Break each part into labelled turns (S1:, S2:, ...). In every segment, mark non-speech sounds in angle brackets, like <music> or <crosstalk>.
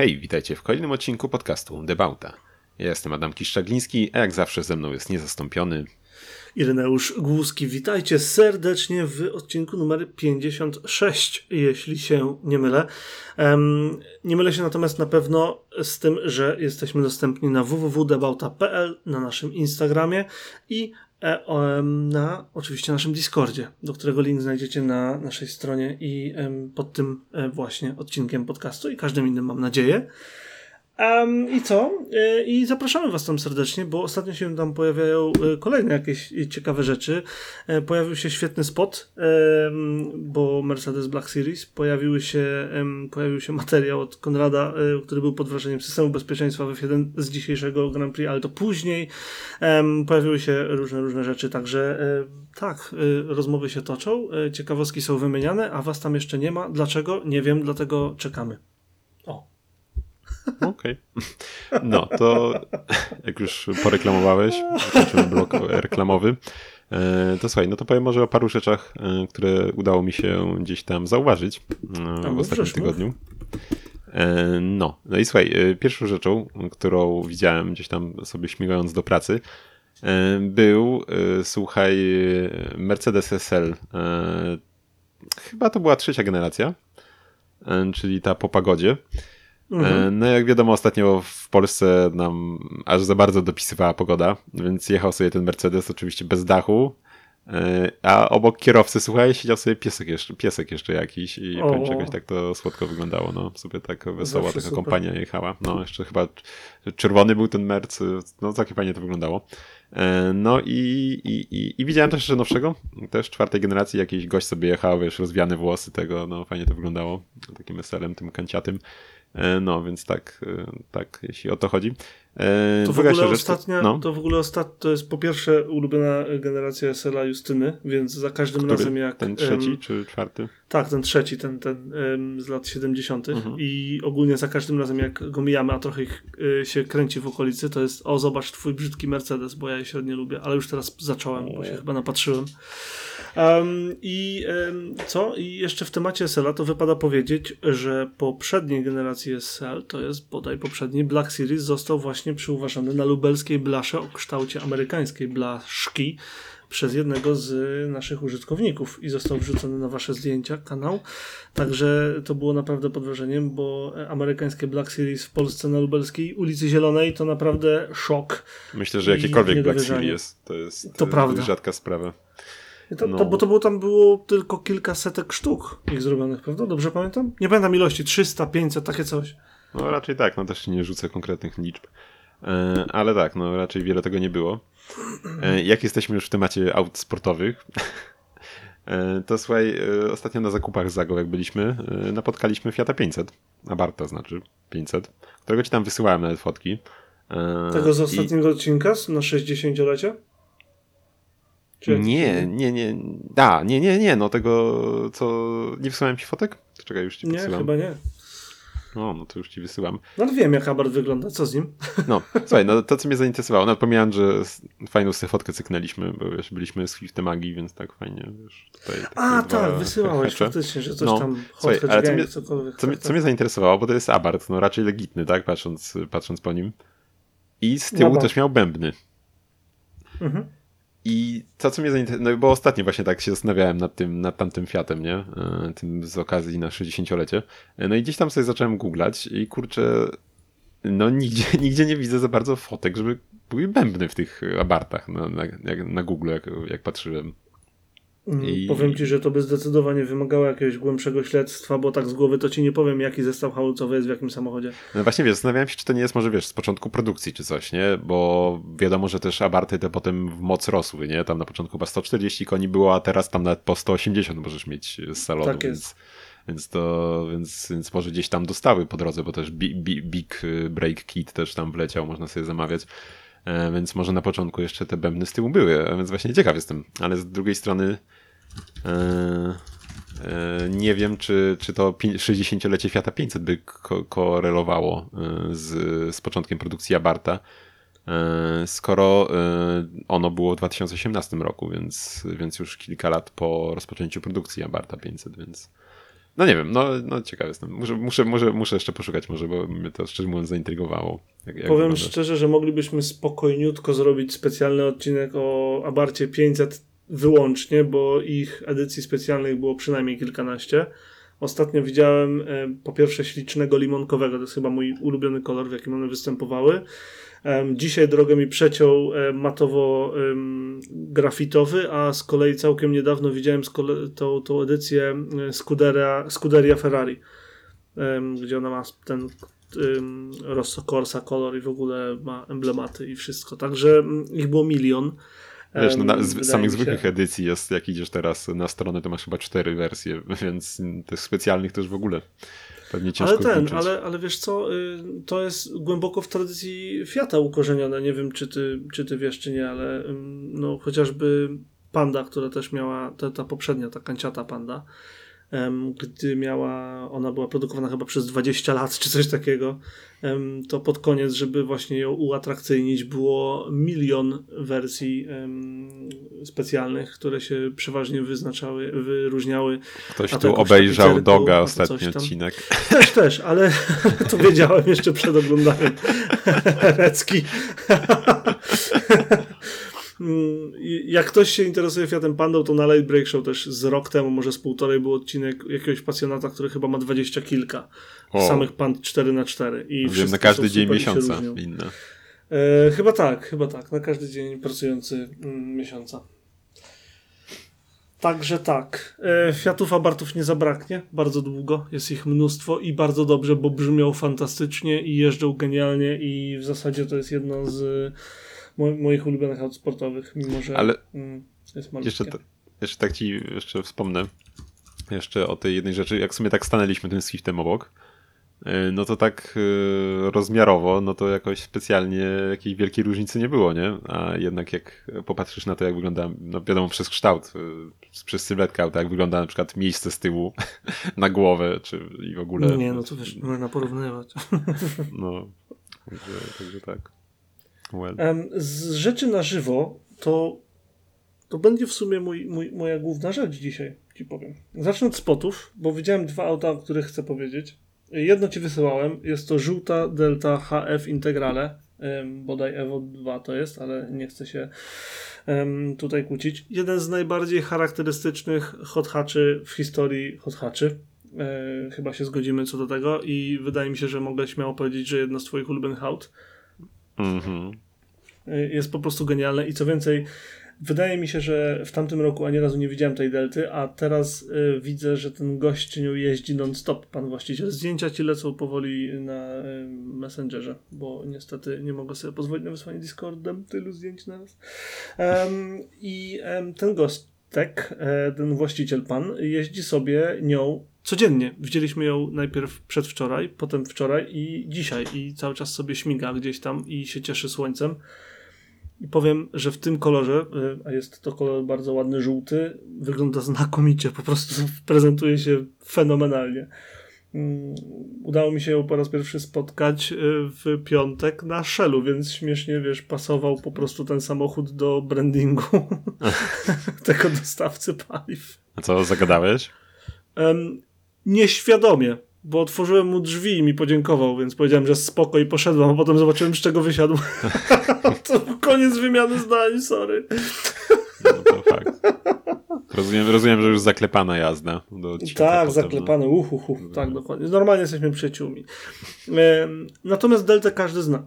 S1: Hej, witajcie w kolejnym odcinku podcastu Debauta. Ja jestem Adam Kiszczagliński, a jak zawsze ze mną jest niezastąpiony
S2: Ireneusz Głuski. Witajcie serdecznie w odcinku numer 56, jeśli się nie mylę. Um, nie mylę się natomiast na pewno z tym, że jesteśmy dostępni na www.debauta.pl, na naszym Instagramie i na oczywiście naszym Discordzie, do którego link znajdziecie na naszej stronie i pod tym e, właśnie odcinkiem podcastu i każdym innym mam nadzieję. Um, I co? E, I zapraszamy Was tam serdecznie, bo ostatnio się tam pojawiają e, kolejne jakieś ciekawe rzeczy. E, pojawił się świetny spot, bo Mercedes Black Series. Pojawiły się, pojawił się materiał od Konrada, który był pod wrażeniem systemu bezpieczeństwa w F1 z dzisiejszego Grand Prix, ale to później. Pojawiły się różne, różne rzeczy, także tak, rozmowy się toczą, ciekawostki są wymieniane, a Was tam jeszcze nie ma. Dlaczego? Nie wiem, dlatego czekamy.
S1: Okej. Okay. No, to jak już poreklamowałeś, kończymy blok reklamowy, e, to słuchaj, no to powiem może o paru rzeczach, e, które udało mi się gdzieś tam zauważyć e, w ostatnim tygodniu. No, no i słuchaj, pierwszą rzeczą, którą widziałem gdzieś tam sobie śmigając do pracy, był, słuchaj, Mercedes SL. Chyba to była trzecia generacja, czyli ta po pagodzie. Mhm. E, no jak wiadomo, ostatnio w Polsce nam aż za bardzo dopisywała pogoda, więc jechał sobie ten Mercedes oczywiście bez dachu, e, a obok kierowcy, słuchaj, siedział sobie piesek jeszcze, piesek jeszcze jakiś i powiem czegoś tak to słodko wyglądało, no sobie tak wesoła Zawsze taka super. kompania jechała. No jeszcze chyba czerwony był ten Merc, no takie fajnie to wyglądało. E, no i, i, i, i widziałem też jeszcze nowszego, też czwartej generacji, jakiś gość sobie jechał, wiesz, rozwiane włosy tego, no fajnie to wyglądało, takim weselem, tym kanciatym. E, no, więc tak, e, tak, jeśli o to chodzi.
S2: E, to w, ogóle ostatnia, no. to w ogóle ostat, to jest po pierwsze ulubiona generacja SLA Justyny, więc za każdym
S1: Który?
S2: razem jak...
S1: Ten trzeci um, czy czwarty?
S2: Tak, ten trzeci, ten, ten um, z lat 70. Mhm. i ogólnie za każdym razem jak go mijamy, a trochę ich, y, się kręci w okolicy, to jest o zobacz twój brzydki Mercedes, bo ja je średnio lubię, ale już teraz zacząłem, bo się chyba napatrzyłem. Um, I co? I jeszcze w temacie SL-a to wypada powiedzieć, że poprzedniej generacji SL, to jest bodaj poprzedni Black Series, został właśnie przyuważany na lubelskiej blasze o kształcie amerykańskiej blaszki przez jednego z naszych użytkowników i został wrzucony na wasze zdjęcia, kanał. Także to było naprawdę pod wrażeniem, bo amerykańskie Black Series w Polsce na lubelskiej ulicy Zielonej to naprawdę szok.
S1: Myślę, że jakiekolwiek Black Series to jest, to, to prawda. rzadka sprawa.
S2: To, no. to, bo to było, tam było tylko kilka setek sztuk ich zrobionych, prawda? Dobrze pamiętam? Nie pamiętam ilości, 300, 500, takie coś.
S1: No raczej tak, no też nie rzucę konkretnych liczb. E, ale tak, no raczej wiele tego nie było. E, jak jesteśmy już w temacie aut sportowych, <laughs> e, to słuchaj, ostatnio na zakupach Zago, jak byliśmy, napotkaliśmy Fiata 500, Abarta znaczy 500, którego ci tam wysyłałem nawet fotki.
S2: Tego z ostatniego I... odcinka na 60-lecie?
S1: Czy nie, nie, nie. Da, nie, nie, nie. No tego, co. Nie wysłałem ci fotek? Czekaj, już ci.
S2: Nie, chyba nie.
S1: No, no to już ci wysyłam.
S2: No wiem, jak Hubbard wygląda, co z nim?
S1: No, <laughs> słuchaj, no to co mnie zainteresowało, no pomijam, że fajną sobie fotkę cyknęliśmy, bo wiesz, byliśmy z Swiftem Magii, więc tak fajnie, wiesz, tutaj...
S2: A, tak, wysyłałeś hecze. faktycznie, że coś no, tam słuchaj, ale co, mnie, cokolwiek.
S1: Co, co mnie zainteresowało, bo to jest Abarth, no raczej legitny, tak, patrząc, patrząc po nim. I z tyłu no, też miał bębny. Mhm. I to, co mnie zainteresowało, no bo ostatnio właśnie tak się zastanawiałem nad tym, nad tamtym Fiatem, nie? E, tym z okazji na 60-lecie. E, no i gdzieś tam sobie zacząłem googlać i kurczę, no nigdzie, <laughs> nigdzie nie widzę za bardzo fotek, żeby były bębny w tych abartach na, na, na Google, jak, jak patrzyłem.
S2: Mm, I... Powiem ci, że to by zdecydowanie wymagało jakiegoś głębszego śledztwa, bo tak z głowy to ci nie powiem, jaki zestaw hamulcowy jest w jakim samochodzie.
S1: No właśnie, wiesz, zastanawiałem się, czy to nie jest może, wiesz, z początku produkcji czy coś, nie? Bo wiadomo, że też abarty te potem w moc rosły, nie? Tam na początku chyba 140 koni było, a teraz tam nawet po 180 możesz mieć z salonu. Tak jest. Więc, więc to, więc, więc może gdzieś tam dostały po drodze, bo też Big, big Break Kit też tam wleciał, można sobie zamawiać. E, więc może na początku jeszcze te bębny z tyłu były, więc właśnie ciekaw jestem. Ale z drugiej strony nie wiem, czy, czy to 60-lecie Fiata 500 by ko korelowało z, z początkiem produkcji Abarta, skoro ono było w 2018 roku, więc, więc już kilka lat po rozpoczęciu produkcji Abarta 500, więc No nie wiem, no, no ciekawy jestem. Muszę, muszę, muszę, muszę jeszcze poszukać może, bo mnie to szczerze mówiąc zaintrygowało.
S2: Jak, jak Powiem wygląda. szczerze, że moglibyśmy spokojniutko zrobić specjalny odcinek o Abarcie 500 wyłącznie, bo ich edycji specjalnych było przynajmniej kilkanaście. Ostatnio widziałem e, po pierwsze ślicznego limonkowego, to jest chyba mój ulubiony kolor, w jakim one występowały. Dzisiaj drogę mi przeciął e, matowo-grafitowy, a z kolei całkiem niedawno widziałem tą, tą edycję e, Scuderia, Scuderia Ferrari, gdzie ona ma ten Rosso Corsa kolor i w ogóle ma emblematy i wszystko. Także mm, ich było milion.
S1: Wiesz, no, na, z samych zwykłych edycji jest, jak idziesz teraz na stronę, to masz chyba cztery wersje, <laughs> więc tych specjalnych też w ogóle pewnie ciężko
S2: Ale ten, ale, ale wiesz co, y, to jest głęboko w tradycji Fiata ukorzenione. Nie wiem, czy ty, czy ty wiesz, czy nie, ale no, chociażby Panda, która też miała, ta, ta poprzednia, ta kanciata Panda, gdy miała, ona była produkowana chyba przez 20 lat czy coś takiego, to pod koniec, żeby właśnie ją uatrakcyjnić, było milion wersji specjalnych, które się przeważnie wyznaczały, wyróżniały.
S1: Ktoś tu obejrzał Doga ostatni odcinek.
S2: Też, też, ale <laughs> to wiedziałem jeszcze przed oglądaniem <laughs> Recki. <laughs> Mm, jak ktoś się interesuje Fiatem Pandą, to na Late Break Show też z rok temu, może z półtorej, był odcinek jakiegoś pasjonata, który chyba ma dwadzieścia kilka o. samych Pand 4 na 4 i
S1: Wiem, na każdy dzień miesiąca inne.
S2: E, chyba tak, chyba tak, na każdy dzień pracujący mm, miesiąca. Także tak. E, Fiatów Abartów nie zabraknie bardzo długo. Jest ich mnóstwo i bardzo dobrze, bo brzmią fantastycznie i jeżdżą genialnie i w zasadzie to jest jedno z mo moich ulubionych aut sportowych, mimo że
S1: Ale mm, jest malutkie. Jeszcze, jeszcze tak ci jeszcze wspomnę jeszcze o tej jednej rzeczy. Jak w sumie tak stanęliśmy tym Swiftem obok, y, no to tak y, rozmiarowo, no to jakoś specjalnie jakiejś wielkiej różnicy nie było, nie? A jednak jak popatrzysz na to, jak wygląda, no wiadomo, przez kształt, y, przez sylwetkę auta, jak wygląda na przykład miejsce z tyłu <laughs> na głowę, czy i w ogóle...
S2: Nie, no to wiesz, można porównywać.
S1: No, także, także tak.
S2: Well. Z rzeczy na żywo to, to będzie w sumie mój, mój, moja główna rzecz dzisiaj, ci powiem. Zacznę od spotów, bo widziałem dwa auta, o których chcę powiedzieć. Jedno ci wysyłałem, jest to żółta Delta HF Integrale, bodaj Evo 2 to jest, ale nie chcę się tutaj kłócić. Jeden z najbardziej charakterystycznych hot hatchy w historii hot hatchy. E, chyba się zgodzimy co do tego i wydaje mi się, że mogę śmiało powiedzieć, że jedno z twoich ulubionych aut. Mhm. Jest po prostu genialne i co więcej, wydaje mi się, że w tamtym roku ani razu nie widziałem tej delty, a teraz y, widzę, że ten gość nią jeździ non-stop, pan właściciel. Zdjęcia ci lecą powoli na y, Messengerze, bo niestety nie mogę sobie pozwolić na wysłanie Discordem tylu zdjęć na raz. Um, I ten gostek, e, ten właściciel pan, jeździ sobie nią codziennie. Widzieliśmy ją najpierw przedwczoraj, potem wczoraj i dzisiaj i cały czas sobie śmiga gdzieś tam i się cieszy słońcem. I powiem, że w tym kolorze, y, a jest to kolor bardzo ładny, żółty, wygląda znakomicie, po prostu <laughs> prezentuje się fenomenalnie. Mm, udało mi się ją po raz pierwszy spotkać y, w piątek na Shellu, więc śmiesznie, wiesz, pasował po prostu ten samochód do brandingu <laughs> <laughs> tego dostawcy paliw.
S1: A co, zagadałeś?
S2: Um, nieświadomie, bo otworzyłem mu drzwi i mi podziękował, więc powiedziałem, że spoko i poszedłem, a potem zobaczyłem, z czego wysiadł. <laughs> to koniec wymiany zdań, sorry.
S1: no to fakt. Rozumiem, rozumiem, że już zaklepana jazda. Do
S2: tak, potem, zaklepane, no. uhuhu, tak, dokładnie. Normalnie jesteśmy przyjaciółmi. Natomiast Delta każdy zna.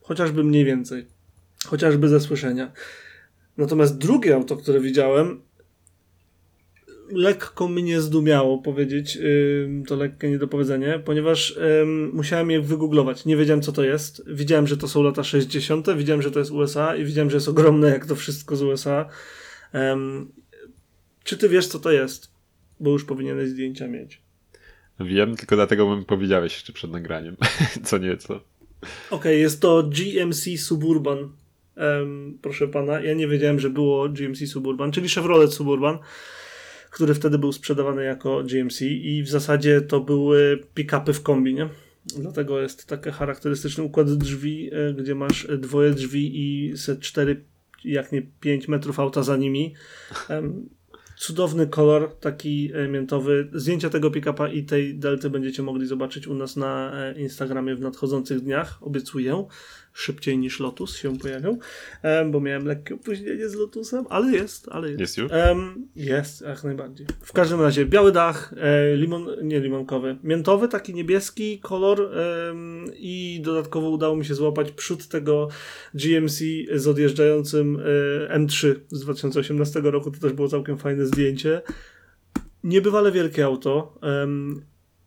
S2: Chociażby mniej więcej. Chociażby ze słyszenia. Natomiast drugie auto, które widziałem, lekko mnie zdumiało powiedzieć to lekkie niedopowiedzenie, ponieważ musiałem je wygooglować. Nie wiedziałem, co to jest. Widziałem, że to są lata 60., widziałem, że to jest USA i widziałem, że jest ogromne, jak to wszystko z USA. Czy ty wiesz, co to jest? Bo już powinieneś zdjęcia mieć.
S1: Wiem, tylko dlatego mi powiedziałeś jeszcze przed nagraniem. <laughs> co nieco. Okej,
S2: okay, jest to GMC Suburban. Um, proszę pana, ja nie wiedziałem, że było GMC Suburban, czyli Chevrolet Suburban który wtedy był sprzedawany jako GMC i w zasadzie to były pick-upy w kombi, nie? Dlatego jest taki charakterystyczny układ drzwi, e, gdzie masz dwoje drzwi i set cztery, jak nie pięć metrów auta za nimi. Cudowny kolor, taki miętowy. Zdjęcia tego pick-upa i tej delty będziecie mogli zobaczyć u nas na e, Instagramie w nadchodzących dniach, obiecuję szybciej niż Lotus się pojawią, bo miałem lekkie opóźnienie z Lotusem, ale jest, ale jest.
S1: Jest już?
S2: jest, jak najbardziej. W każdym razie biały dach, e, limon, nie limonkowy, miętowy, taki niebieski kolor i dodatkowo udało mi się złapać przód tego GMC z odjeżdżającym e, M3 z 2018 roku, to też było całkiem fajne zdjęcie. Niebywale wielkie auto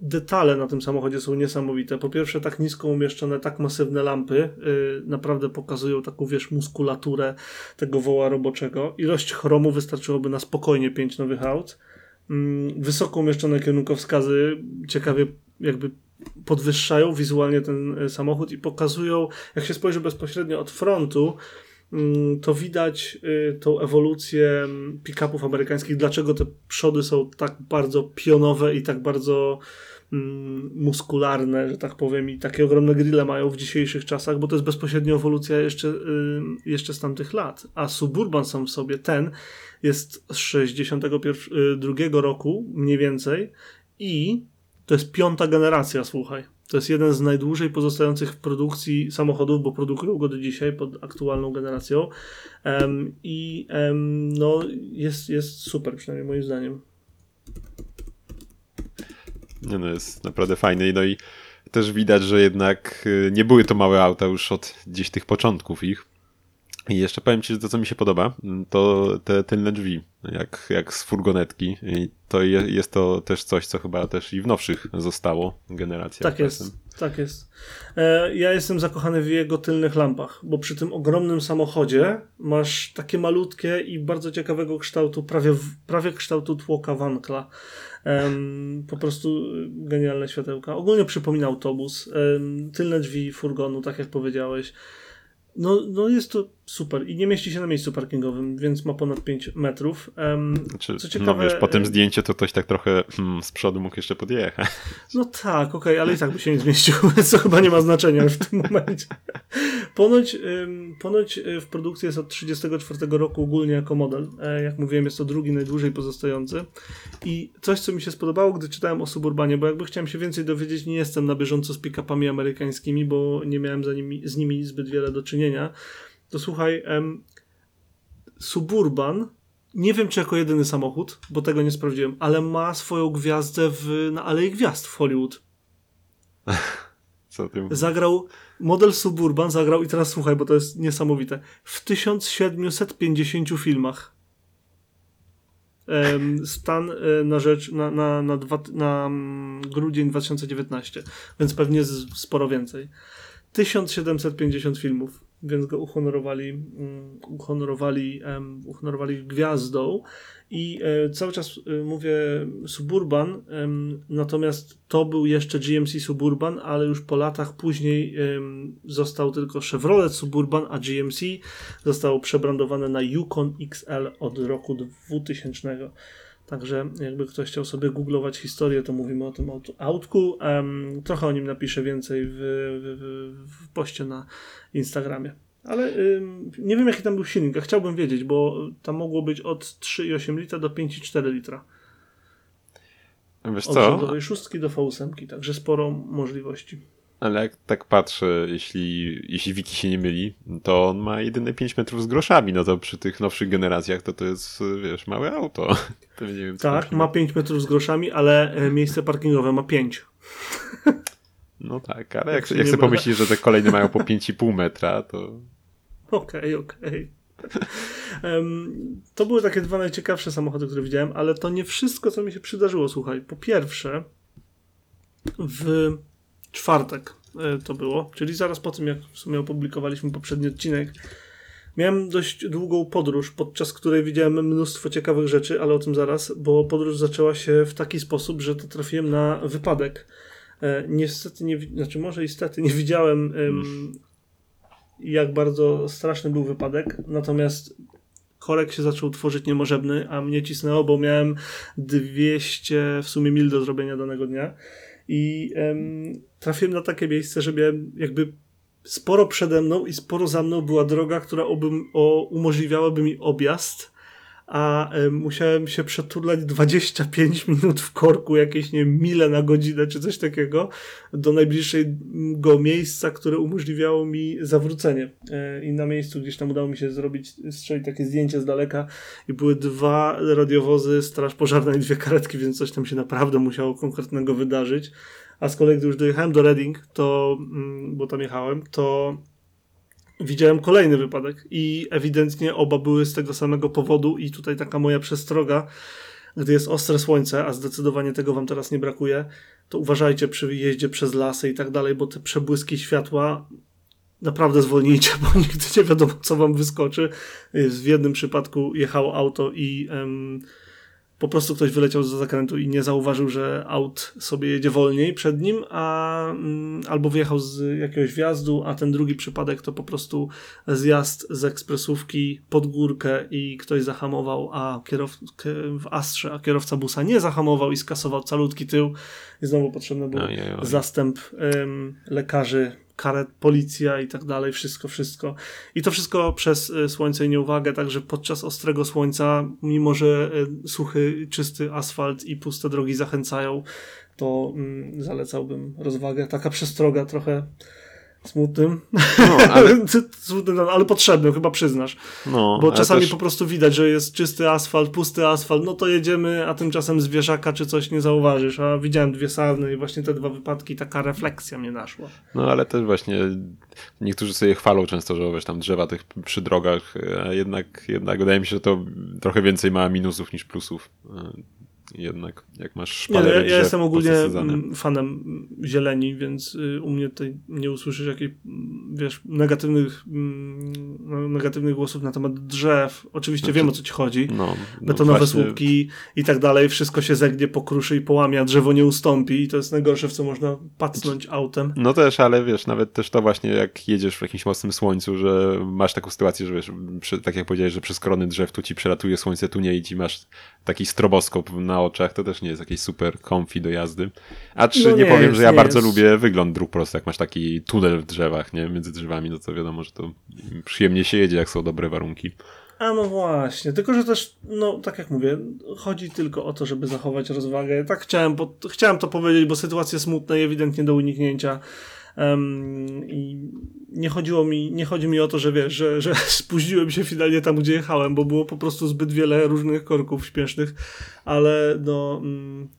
S2: detale na tym samochodzie są niesamowite. Po pierwsze, tak nisko umieszczone, tak masywne lampy yy, naprawdę pokazują taką, wiesz, muskulaturę tego woła roboczego. Ilość chromu wystarczyłoby na spokojnie pięć nowych aut. Yy, wysoko umieszczone kierunkowskazy ciekawie jakby podwyższają wizualnie ten y, samochód i pokazują, jak się spojrzy bezpośrednio od frontu, mm, to widać y, tą ewolucję mm, pick-upów amerykańskich, dlaczego te przody są tak bardzo pionowe i tak bardzo Mm, muskularne, że tak powiem, i takie ogromne grille mają w dzisiejszych czasach, bo to jest bezpośrednio ewolucja jeszcze, y, jeszcze z tamtych lat. A Suburban sam w sobie, ten jest z 62 roku mniej więcej i to jest piąta generacja, słuchaj. To jest jeden z najdłużej pozostających w produkcji samochodów, bo produkują go do dzisiaj pod aktualną generacją. Um, I um, no, jest, jest super, przynajmniej moim zdaniem.
S1: Nie no, jest naprawdę fajny. No i też widać, że jednak y, nie były to małe auta już od gdzieś tych początków ich. I jeszcze powiem Ci, że to co mi się podoba, to te tylne drzwi, jak, jak z furgonetki. I to je, jest to też coś, co chyba też i w nowszych zostało generacjach.
S2: Tak jest, tak jest. E, ja jestem zakochany w jego tylnych lampach, bo przy tym ogromnym samochodzie masz takie malutkie i bardzo ciekawego kształtu, prawie, prawie kształtu tłoka wankla. po prostu genialne światełka. Ogólnie przypomina autobus. tylne drzwi furgonu, tak jak powiedziałeś. No, no jest to super i nie mieści się na miejscu parkingowym, więc ma ponad 5 metrów. Um,
S1: znaczy, co ciekawe, no wiesz, po tym zdjęciu to ktoś tak trochę hmm, z przodu mógł jeszcze podjechać.
S2: No tak, okej, okay, ale i tak by się nie zmieścił, co <laughs> chyba nie ma znaczenia już w tym momencie. Ponoć, um, ponoć e, w produkcji jest od 1934 roku ogólnie jako model. E, jak mówiłem, jest to drugi najdłużej pozostający. I coś, co mi się spodobało, gdy czytałem o Suburbanie, bo jakby chciałem się więcej dowiedzieć, nie jestem na bieżąco z pick-upami amerykańskimi, bo nie miałem za nimi, z nimi zbyt wiele do czynienia to słuchaj, em, Suburban, nie wiem czy jako jedyny samochód, bo tego nie sprawdziłem, ale ma swoją gwiazdę w, na Alei Gwiazd w Hollywood. <laughs>
S1: Co ty
S2: Zagrał, model Suburban zagrał, i teraz słuchaj, bo to jest niesamowite, w 1750 filmach. Stan e, na rzecz, na, na, na, dwa, na mm, grudzień 2019, więc pewnie sporo więcej. 1750 filmów więc go uhonorowali, um, uhonorowali, uhonorowali gwiazdą i e, cały czas e, mówię Suburban, natomiast to był jeszcze GMC Suburban, ale już po latach później został tylko Chevrolet Suburban, a GMC zostało przebrandowane na Yukon XL od roku 2000. Także jakby ktoś chciał sobie googlować historię, to mówimy o tym autku. Um, trochę o nim napiszę więcej w, w, w poście na Instagramie. Ale ym, nie wiem, jaki tam był silnik, a chciałbym wiedzieć, bo tam mogło być od 3,8 litra do 5,4 litra.
S1: Wiesz co?
S2: Od rządowej szóstki do V8, także sporo możliwości.
S1: Ale jak tak patrzę, jeśli, jeśli Wiki się nie myli, to on ma jedyne 5 metrów z groszami, no to przy tych nowszych generacjach to to jest, wiesz, małe auto. <laughs> To nie wiem,
S2: tak, ma 5 metrów z groszami, ale e, miejsce parkingowe ma 5. <laughs>
S1: No tak, ale jak, jak sobie pomyślisz, że te kolejne mają po 5,5 metra, to...
S2: Okej, okay, okej. <laughs> Okay. Um, to były takie dwa najciekawsze samochody, które widziałem, ale to nie wszystko, co mi się przydarzyło, słuchaj. Po pierwsze, w czwartek e, to było, czyli zaraz po tym, jak w sumie opublikowaliśmy poprzedni odcinek, miałem dość długą podróż, podczas której widziałem mnóstwo ciekawych rzeczy, ale o tym zaraz, bo podróż zaczęła się w taki sposób, że to trafiłem na wypadek. E, niestety, nie, znaczy może niestety nie widziałem jak bardzo straszny był wypadek, natomiast korek się zaczął tworzyć niemożebny, a mnie cisnęło, bo miałem 200 w sumie mil do zrobienia danego dnia i em, trafiłem na takie miejsce, że miałem jakby sporo przede mną i sporo za mną była droga, która obym, o, umożliwiałaby mi objazd, a musiałem się przeturlać 25 minut w korku, jakieś nie wiem, mile na godzinę czy coś takiego, do najbliższego miejsca, które umożliwiało mi zawrócenie. Y, I na miejscu gdzieś tam udało mi się zrobić, strzelić takie zdjęcie z daleka i były dwa radiowozy, straż pożarna i dwie karetki, więc coś tam się naprawdę musiało konkretnego wydarzyć. A z kolei, gdy już dojechałem do Reading, to, mm, bo tam jechałem, to widziałem kolejny wypadek i ewidentnie oba były z tego samego powodu i tutaj taka moja przestroga, gdy jest ostre słońce, a zdecydowanie tego wam teraz nie brakuje, to uważajcie przy jeździe przez lasy i tak dalej, bo te przebłyski światła naprawdę zwolnijcie, bo <laughs> nigdy nie wiadomo, co wam wyskoczy. W jednym przypadku jechało auto i um, po prostu ktoś wyleciał z zakrętu i nie zauważył, że aut sobie jedzie wolniej przed nim, a mm, albo wyjechał z jakiegoś wjazdu, a ten drugi przypadek to po prostu zjazd z ekspresówki pod górkę i ktoś zahamował, a kierow, w Astrze, a kierowca busa nie zahamował i skasował calutki tył. I znowu potrzebny był zastęp um, lekarzy karet, policja i tak dalej, wszystko, wszystko. I to wszystko przez e, słońce i nieuwagę, także podczas ostrego słońca, mimo że e, suchy, czysty asfalt i puste drogi zachęcają, to mm, zalecałbym rozwagę. Taka przestroga trochę smutnym, no, <laughs> ale... smutnym, ale potrzebnym, chyba przyznasz. No, Bo czasami też... po prostu widać, że jest czysty asfalt, pusty asfalt, no to jedziemy, a tymczasem zwierzaka czy coś nie zauważysz. A widziałem dwie sarny i właśnie te dwa wypadki, taka refleksja mnie naszła.
S1: No ale też właśnie niektórzy sobie chwalą często, że wiesz, tam drzewa tych przy drogach, a jednak, jednak wydaje mi się, że to trochę więcej ma minusów niż plusów jednak, jak masz szpalerę
S2: nie, ja, ja jestem ogólnie fanem zieleni, więc y, u mnie tutaj nie usłyszysz jakichś, wiesz, negatywnych, mm, no, negatywnych głosów na temat drzew. Oczywiście znaczy, wiem o co ci chodzi. No, no Betonowe właśnie... słupki i tak dalej, wszystko się zegnie, pokruszy i połamie, a drzewo nie ustąpi i to jest najgorsze, w co można pacnąć autem.
S1: No też, ale wiesz, nawet też to właśnie jak jedziesz w jakimś mocnym słońcu, że masz taką sytuację, że wiesz, przy, tak jak powiedziałeś, że przez krony drzew tu ci przelatuje słońce, tu nie i masz taki stroboskop na oczach, to też nie jest jakieś super comfy do jazdy. A czy no nie, nie, powiem, jest, że ja bardzo jest. lubię wygląd dróg prosty, jak masz taki tunel w drzewach, nie? Między drzewami, no to wiadomo, że to przyjemnie się jedzie, jak są dobre warunki.
S2: A no właśnie, tylko że też, no tak jak mówię, chodzi tylko o to, żeby zachować rozwagę. Tak chciałem, bo, chciałem to powiedzieć, bo sytuacja smutna i ewidentnie do uniknięcia. Um, I nie chodziło mi, nie chodzi mi o to, że wiesz, że, że <laughs> spóźniłem się finalnie tam, gdzie jechałem, bo było po prostu zbyt wiele różnych korków śpiesznych, ale no mm,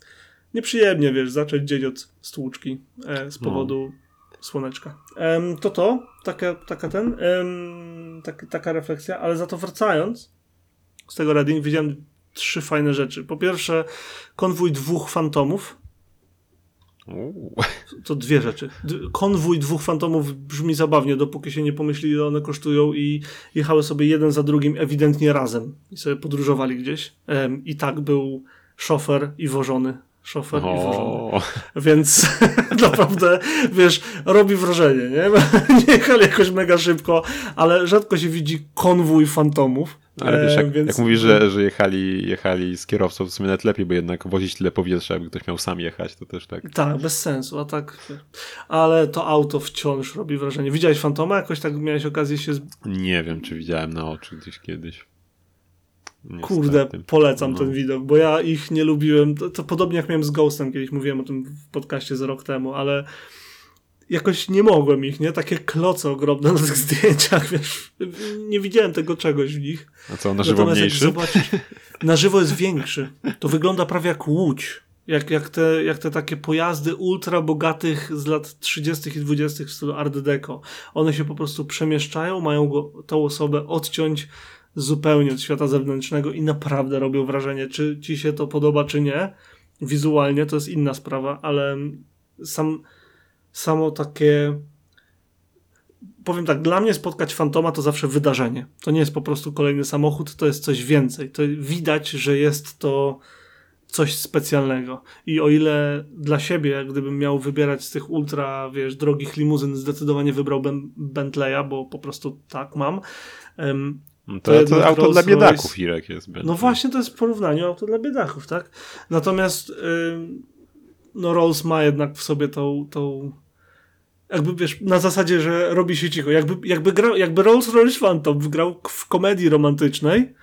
S2: nieprzyjemnie, wiesz, zacząć dzień od stłuczki e, z no. powodu no. słoneczka. Um, to to, taka, taka ten, um, tak, taka refleksja, ale za to wracając z tego Reading widziałem trzy fajne rzeczy. Po pierwsze, konwój dwóch fantomów, <laughs> to dwie rzeczy. Konwój dwóch fantomów brzmi zabawnie, dopóki się nie pomyśli, ile one kosztują i jechały sobie jeden za drugim ewidentnie razem i sobie podróżowali gdzieś. I tak był szofer i wożony. Szofer o. i wożony. Więc <laughs> naprawdę, wiesz, robi wrażenie, nie? <laughs> nie jechali jakoś mega szybko, ale rzadko się widzi konwój fantomów.
S1: Ale wiesz, jak, więc... jak mówisz, że, że jechali, jechali z kierowcą, to w sumie nawet lepiej, bo jednak wozić tyle powietrza, aby ktoś miał sam jechać, to też tak.
S2: Tak, bez sensu, a tak. Ale to auto wciąż robi wrażenie. Widziałeś Fantoma? Jakoś tak miałeś okazję się. Z...
S1: Nie wiem, czy widziałem na oczy gdzieś kiedyś.
S2: Niestety. Kurde, polecam no. ten widok, bo ja ich nie lubiłem. To, to podobnie jak miałem z Ghostem, kiedyś mówiłem o tym w podcaście z rok temu, ale jakoś nie mogłem ich, nie? Takie kloce ogromne na tych zdjęciach, <laughs> wiesz, nie widziałem tego czegoś w nich.
S1: A co, na żywo Natomiast mniejszy? Zobaczysz,
S2: na żywo jest większy. To wygląda prawie jak łódź. Jak, jak, te, jak te takie pojazdy ultra bogatych z lat 30. i 20. w stylu Art Deco. One się po prostu przemieszczają, mają go, tą osobę odciąć zupełnie od świata zewnętrznego i naprawdę robią wrażenie. Czy ci się to podoba, czy nie, wizualnie to jest inna sprawa, ale sam samo takie. Powiem tak, dla mnie spotkać fantoma to zawsze wydarzenie. To nie jest po prostu kolejny samochód, to jest coś więcej. To widać, że jest to coś specjalnego. I o ile dla siebie, gdybym miał wybierać z tych ultra, wiesz, drogich limuzyn, zdecydowanie wybrałbym Bentleya, bo po prostu tak mam.
S1: To, to, to auto dla biedaków, Irek jest.
S2: No właśnie, to jest w porównaniu auto dla biedaków, tak? Natomiast no Rolls ma jednak w sobie tą, tą jakby wiesz, na zasadzie, że robi się cicho. Jakby, jakby, grał, jakby Rolls Royce Phantom grał w komedii romantycznej,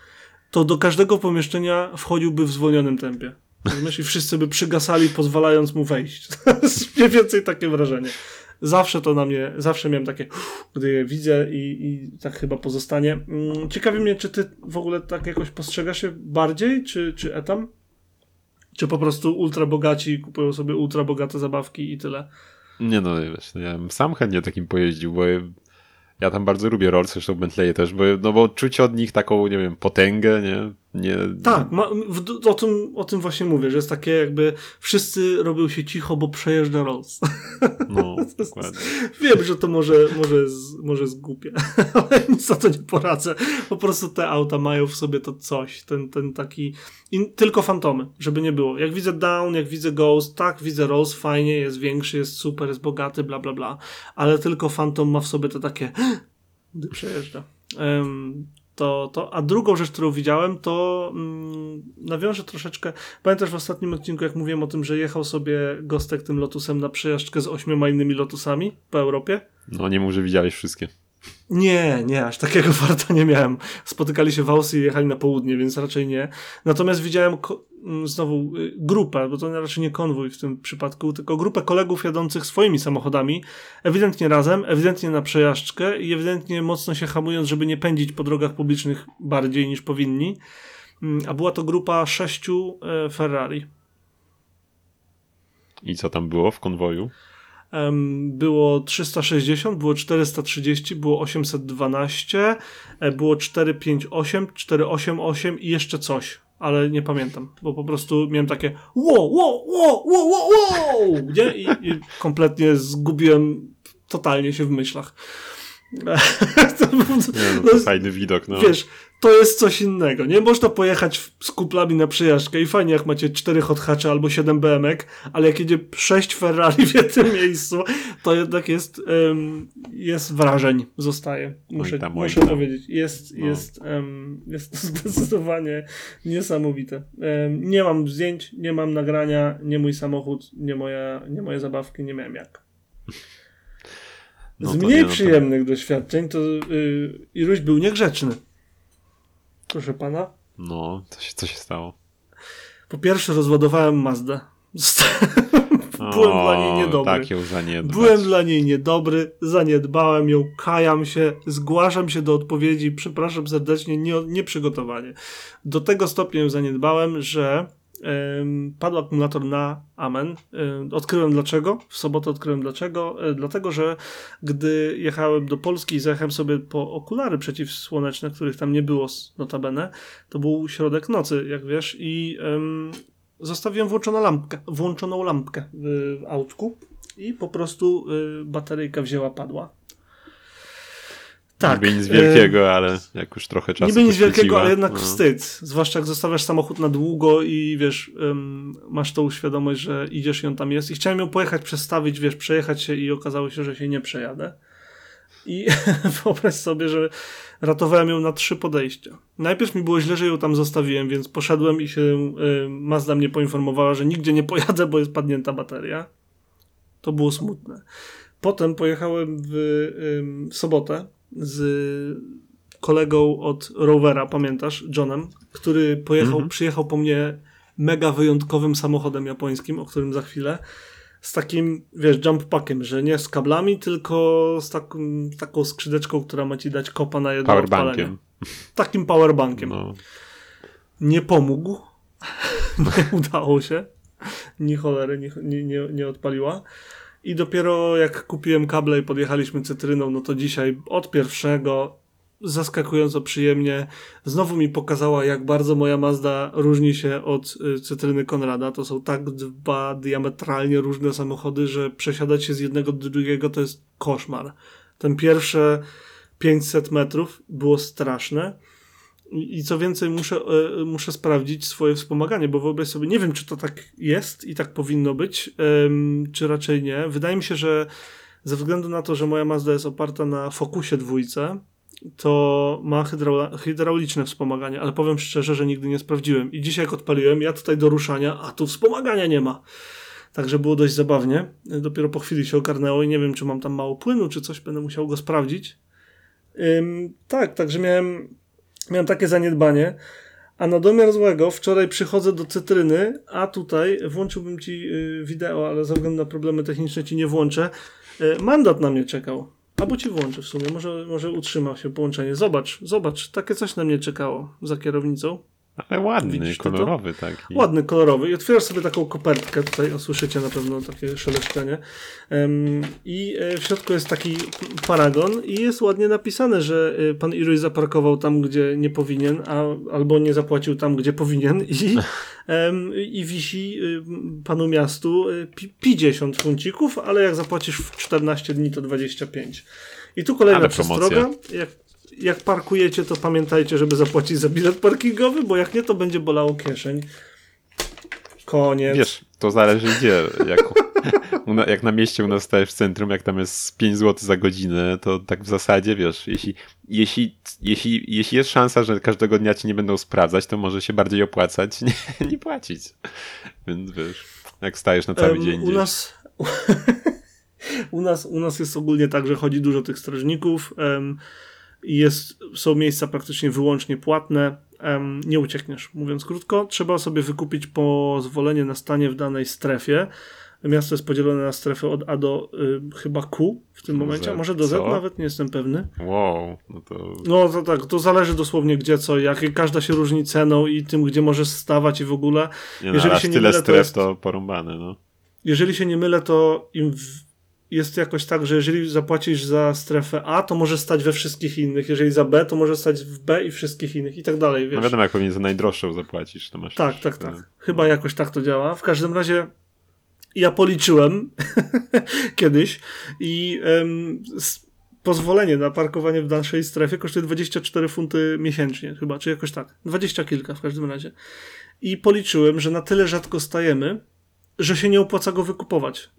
S2: to do każdego pomieszczenia wchodziłby w zwolnionym tempie. Rozumiesz? I wszyscy by przygasali, pozwalając mu wejść. <laughs> Mniej więcej takie wrażenie. Zawsze to na mnie, zawsze miałem takie, gdy je widzę i, i tak chyba pozostanie. Mm, ciekawi mnie, czy ty w ogóle tak jakoś postrzegasz się bardziej, czy, czy etam? Czy po prostu ultra bogaci kupują sobie ultra bogate zabawki i tyle?
S1: Nie no, wiesz, ja bym sam chętnie takim pojeździł, bo ja tam bardzo lubię Rolls, zresztą Bentley też, bo, no bo czuć od nich taką, nie wiem, potęgę, nie? Nie...
S2: Tak, ma, w, o, tym, o tym właśnie mówię, że jest takie jakby wszyscy robią się cicho, bo przejeżdża Rolls.
S1: No, <laughs> dokładnie.
S2: Wiem, że to może, może, jest, może jest głupie, <laughs> ale nic za to nie poradzę. Po prostu te auta mają w sobie to coś, ten, ten taki, tylko fantomy, żeby nie było. Jak widzę Down, jak widzę Ghost, tak, widzę Rolls, fajnie, jest większy, jest super, jest bogaty, bla, bla, bla, ale tylko Phantom ma w sobie to takie, <gasps> gdy przejeżdża. Um, to, to, a drugą rzecz, którą widziałem, to mm, nawiążę troszeczkę. Pamiętasz w ostatnim odcinku, jak mówiłem o tym, że jechał sobie Gostek tym lotusem na przejażdżkę z ośmioma innymi lotusami po Europie?
S1: No nie mów, że widziałeś wszystkie.
S2: Nie, nie, aż takiego <laughs> warta nie miałem. Spotykali się w Austrii i jechali na południe, więc raczej nie. Natomiast widziałem mm, znowu y, grupę, bo to raczej nie konwój w tym przypadku, tylko grupę kolegów jadących swoimi samochodami, ewidentnie razem, ewidentnie na przejażdżkę i ewidentnie mocno się hamując, żeby nie pędzić po drogach publicznych bardziej niż powinni. Mm, a była to grupa sześciu e, Ferrari.
S1: I co tam było w konwoju?
S2: Było 360, było 430, było 812, e, było 458, 488 i jeszcze coś, ale nie pamiętam, bo po prostu miałem takie wow, wow, wow, wow, wow, wow, nie? I, i kompletnie zgubiłem totalnie się w myślach. <laughs>
S1: to, nie, no to fajny widok, no.
S2: Wiesz, to jest coś innego. Nie można pojechać z kuplami na przejażdżkę i fajnie jak macie 4 hot hatche albo 7 BMek, ale jak jedzie 6 Ferrari w jednym <laughs> miejscu, to jednak jest, um, jest wrażeń, zostaje. Muszę, tam, muszę powiedzieć. Jest, no. jest, um, jest <laughs> zdecydowanie niesamowite. Um, nie mam zdjęć, nie mam nagrania, nie mój samochód, nie, moja, nie moje zabawki, nie miałem jak. No z mniej nie, no przyjemnych to... doświadczeń to yy, Iruś był niegrzeczny. Proszę pana.
S1: No, co się, co się stało?
S2: Po pierwsze rozładowałem Mazdę. <laughs> Byłem o, dla niej niedobry.
S1: Tak ją zaniedbać.
S2: Byłem dla niej niedobry, zaniedbałem ją, kajam się, zgłaszam się do odpowiedzi, przepraszam serdecznie, nie, nieprzygotowanie. Do tego stopnia ją zaniedbałem, że padł akumulator na Amen. Odkryłem dlaczego. W sobotę odkryłem dlaczego. E, dlatego, że gdy jechałem do Polski i zajechałem sobie po okulary przeciwsłoneczne, których tam nie było notabene, to był środek nocy, jak wiesz, i zostawiłem włączoną lampkę, włączoną lampkę w autku i po prostu y, bateryjka wzięła, padła.
S1: Tak. Niby nic wielkiego, ale jak już trochę czasu
S2: Niby nic wielkiego, ale jednak no. wstyd. Zwłaszcza jak zostawiasz samochód na długo i wiesz, um, masz tą świadomość, że idziesz i on tam jest. I chciałem ją pojechać, przestawić, wiesz, przejechać się i okazało się, że się nie przejadę. I <laughs> wyobraź sobie, że ratowałem ją na trzy podejścia. Najpierw mi było źle, że ją tam zostawiłem, więc poszedłem i się y, Mazda mnie poinformowała, że nigdzie nie pojadę, bo jest padnięta bateria. To było smutne. Potem pojechałem w, y, w sobotę z kolegą od Rovera, pamiętasz, Johnem, który pojechał, mm -hmm. przyjechał po mnie mega wyjątkowym samochodem japońskim, o którym za chwilę, z takim, wiesz, jump packiem, że nie z kablami, tylko z taką, taką skrzydeczką, która ma ci dać kopa na jedno
S1: powerbankiem.
S2: Takim powerbankiem. No. Nie pomógł. <laughs> nie udało się. Ni cholery nie, nie, nie odpaliła. I dopiero jak kupiłem kable i podjechaliśmy cytryną, no to dzisiaj od pierwszego zaskakująco przyjemnie znowu mi pokazała, jak bardzo moja Mazda różni się od y, cytryny Konrada. To są tak dwa diametralnie różne samochody, że przesiadać się z jednego do drugiego to jest koszmar. Ten pierwsze 500 metrów było straszne i co więcej, muszę, e, muszę sprawdzić swoje wspomaganie, bo wyobraź sobie, nie wiem, czy to tak jest i tak powinno być, czy raczej nie. Wydaje mi się, że ze względu na to, że moja Mazda jest oparta na Focusie dwójce, to ma hydrauliczne wspomaganie, ale powiem szczerze, że nigdy nie sprawdziłem. I dzisiaj jak odpaliłem, ja tutaj do ruszania, a tu wspomagania nie ma. Także było dość zabawnie. Dopiero po chwili się ogarnęło i nie wiem, czy mam tam mało płynu, czy coś, będę musiał go sprawdzić. Ym, tak, także miałem miałem takie zaniedbanie, A na domiar złego wczoraj przychodzę do cytryny, a tutaj włączyłbym ci y, wideo, ale ze względu na problemy techniczne ci nie włączę. Y, mandat na mnie czekał. Albo ci włączę w sumie, może, może utrzyma się połączenie. Zobacz, zobacz, takie coś na mnie czekało za kierownicą.
S1: Ale ładny,
S2: Widzisz ty to?
S1: kolorowy taki.
S2: Ładny, kolorowy. I otwierasz sobie taką kopertkę, tutaj usłyszycie na pewno takie szeleszczenie. I e, w środku jest taki paragon i jest ładnie napisane, że e, pan Iruj zaparkował tam, gdzie nie powinien, a, albo nie zapłacił tam, gdzie powinien i, i wisi y, panu miastu y, pi- 50 funcików, ale jak zapłacisz w 14 dni, to 25. I tu kolejna przestroga. Jak, jak parkujecie, to pamiętajcie, żeby zapłacić za bilet parkingowy, bo jak nie, to będzie bolało kieszeń. Koniec.
S1: Wiesz, to zależy gdzie. Jak, jak na mieście u nas stajesz w centrum, jak tam jest 5 zł za godzinę, to tak w zasadzie, wiesz, jeśli, jeśli, jeśli, jeśli jest szansa, że każdego dnia ci nie będą sprawdzać, to może się bardziej opłacać nie, nie płacić. Więc wiesz, jak stajesz na cały
S2: Em,
S1: dzień
S2: U
S1: gdzieś.
S2: nas, u, <laughs> nas, u nas jest ogólnie tak, że chodzi dużo tych strażników. i jest, są miejsca praktycznie wyłącznie płatne. nie uciekniesz, mówiąc krótko. Trzeba sobie wykupić pozwolenie na stanie w danej strefie. Miasto jest podzielone na strefę od A do y, chyba Q w tym momencie,
S1: Z,
S2: może do Z,
S1: co?
S2: nawet nie jestem pewny.
S1: Wow, no to
S2: No to tak, to zależy dosłownie gdzie co, jak i każda się różni ceną i tym, gdzie możesz stawać i w ogóle.
S1: nie, no,
S2: jeżeli się nie
S1: tyle
S2: mylę, to
S1: stref
S2: jest-
S1: to porąbane, no.
S2: Jeżeli się nie mylę, to im w... jest jakoś tak, że jeżeli zapłacisz za strefę A, to może stać we wszystkich innych, jeżeli za B, to może stać w B i wszystkich innych i tak dalej, wiesz.
S1: No wiadomo, jak pewnie za najdroższą zapłacisz, to masz...
S2: Tak, tak, tak.
S1: e,
S2: Chyba jakoś tak to działa. W każdym razie ja policzyłem <laughs> kiedyś i pozwolenie na parkowanie w naszej strefie kosztuje 24 funty miesięcznie chyba, czy jakoś tak. 20 kilka w każdym razie. I policzyłem, że na tyle rzadko stajemy, że się nie opłaca go wykupować.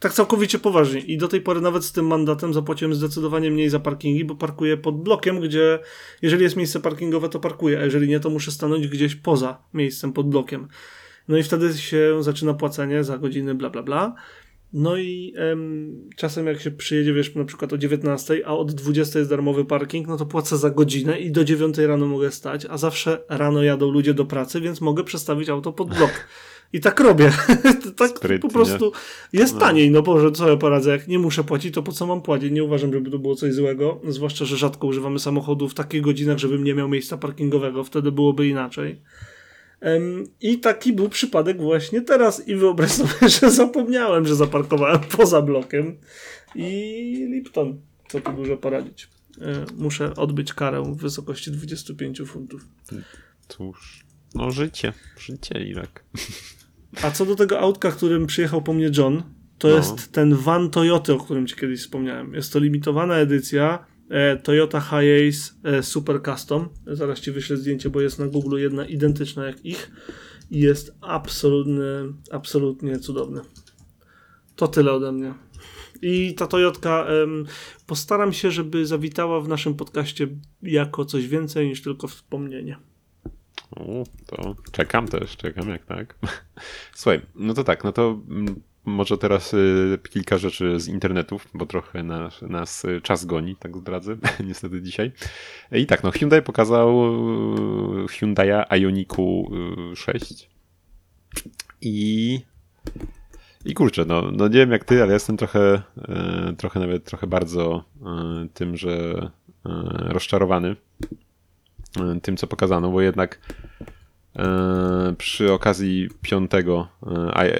S2: Tak całkowicie poważnie. I do tej pory nawet z tym mandatem zapłaciłem zdecydowanie mniej za parkingi, bo parkuję pod blokiem, gdzie jeżeli jest miejsce parkingowe, to parkuję, a jeżeli nie, to muszę stanąć gdzieś poza miejscem pod blokiem. No i wtedy się zaczyna płacenie za godziny, bla, bla, bla. No i em, czasem jak się przyjedzie, wiesz, na przykład o 19, a od 20 jest darmowy parking, no to płacę za godzinę i do 9 rano mogę stać, a zawsze rano jadą ludzie do pracy, więc mogę przestawić auto pod blok. I tak robię. <laughs> tak
S1: Sprytnie.
S2: po prostu jest
S1: No.
S2: taniej, no Boże, co ja poradzę, jak nie muszę płacić, to po co mam płacić? Nie uważam, żeby to było coś złego, zwłaszcza, że rzadko używamy samochodu w takich godzinach, żebym nie miał miejsca parkingowego, wtedy byłoby inaczej. I taki był przypadek właśnie teraz i wyobraź sobie, <laughs> że zapomniałem, że zaparkowałem poza blokiem i Lipton, co tu dużo poradzić. E, Muszę odbyć karę w wysokości 25 funtów.
S1: Cóż, no życie, życie Irek. <laughs>
S2: A co do tego autka, którym przyjechał po mnie John, to
S1: No.
S2: jest ten van Toyoty, o którym ci kiedyś wspomniałem. Jest to limitowana edycja e, Toyota Hiace e, Super Custom. Zaraz ci wyślę zdjęcie, bo jest na Google jedna identyczna jak ich i jest absolutny, absolutnie cudowny. To tyle ode mnie. I ta Toyotka em, postaram się, żeby zawitała w naszym podcaście jako coś więcej niż tylko wspomnienie.
S1: O, to czekam też, czekam jak tak. <laughs> Słuchaj, no to tak, no to mm, może teraz y, kilka rzeczy z internetów, bo trochę nas, nas y, czas goni, tak zdradzę, <laughs> niestety dzisiaj. I tak, no Hyundai pokazał y, Hyundai'a Ioniku y, 6 i i kurczę, no, no nie wiem jak ty, ale jestem trochę, trochę nawet trochę bardzo tym, że rozczarowany tym, co pokazano, bo jednak e, przy okazji piątego e,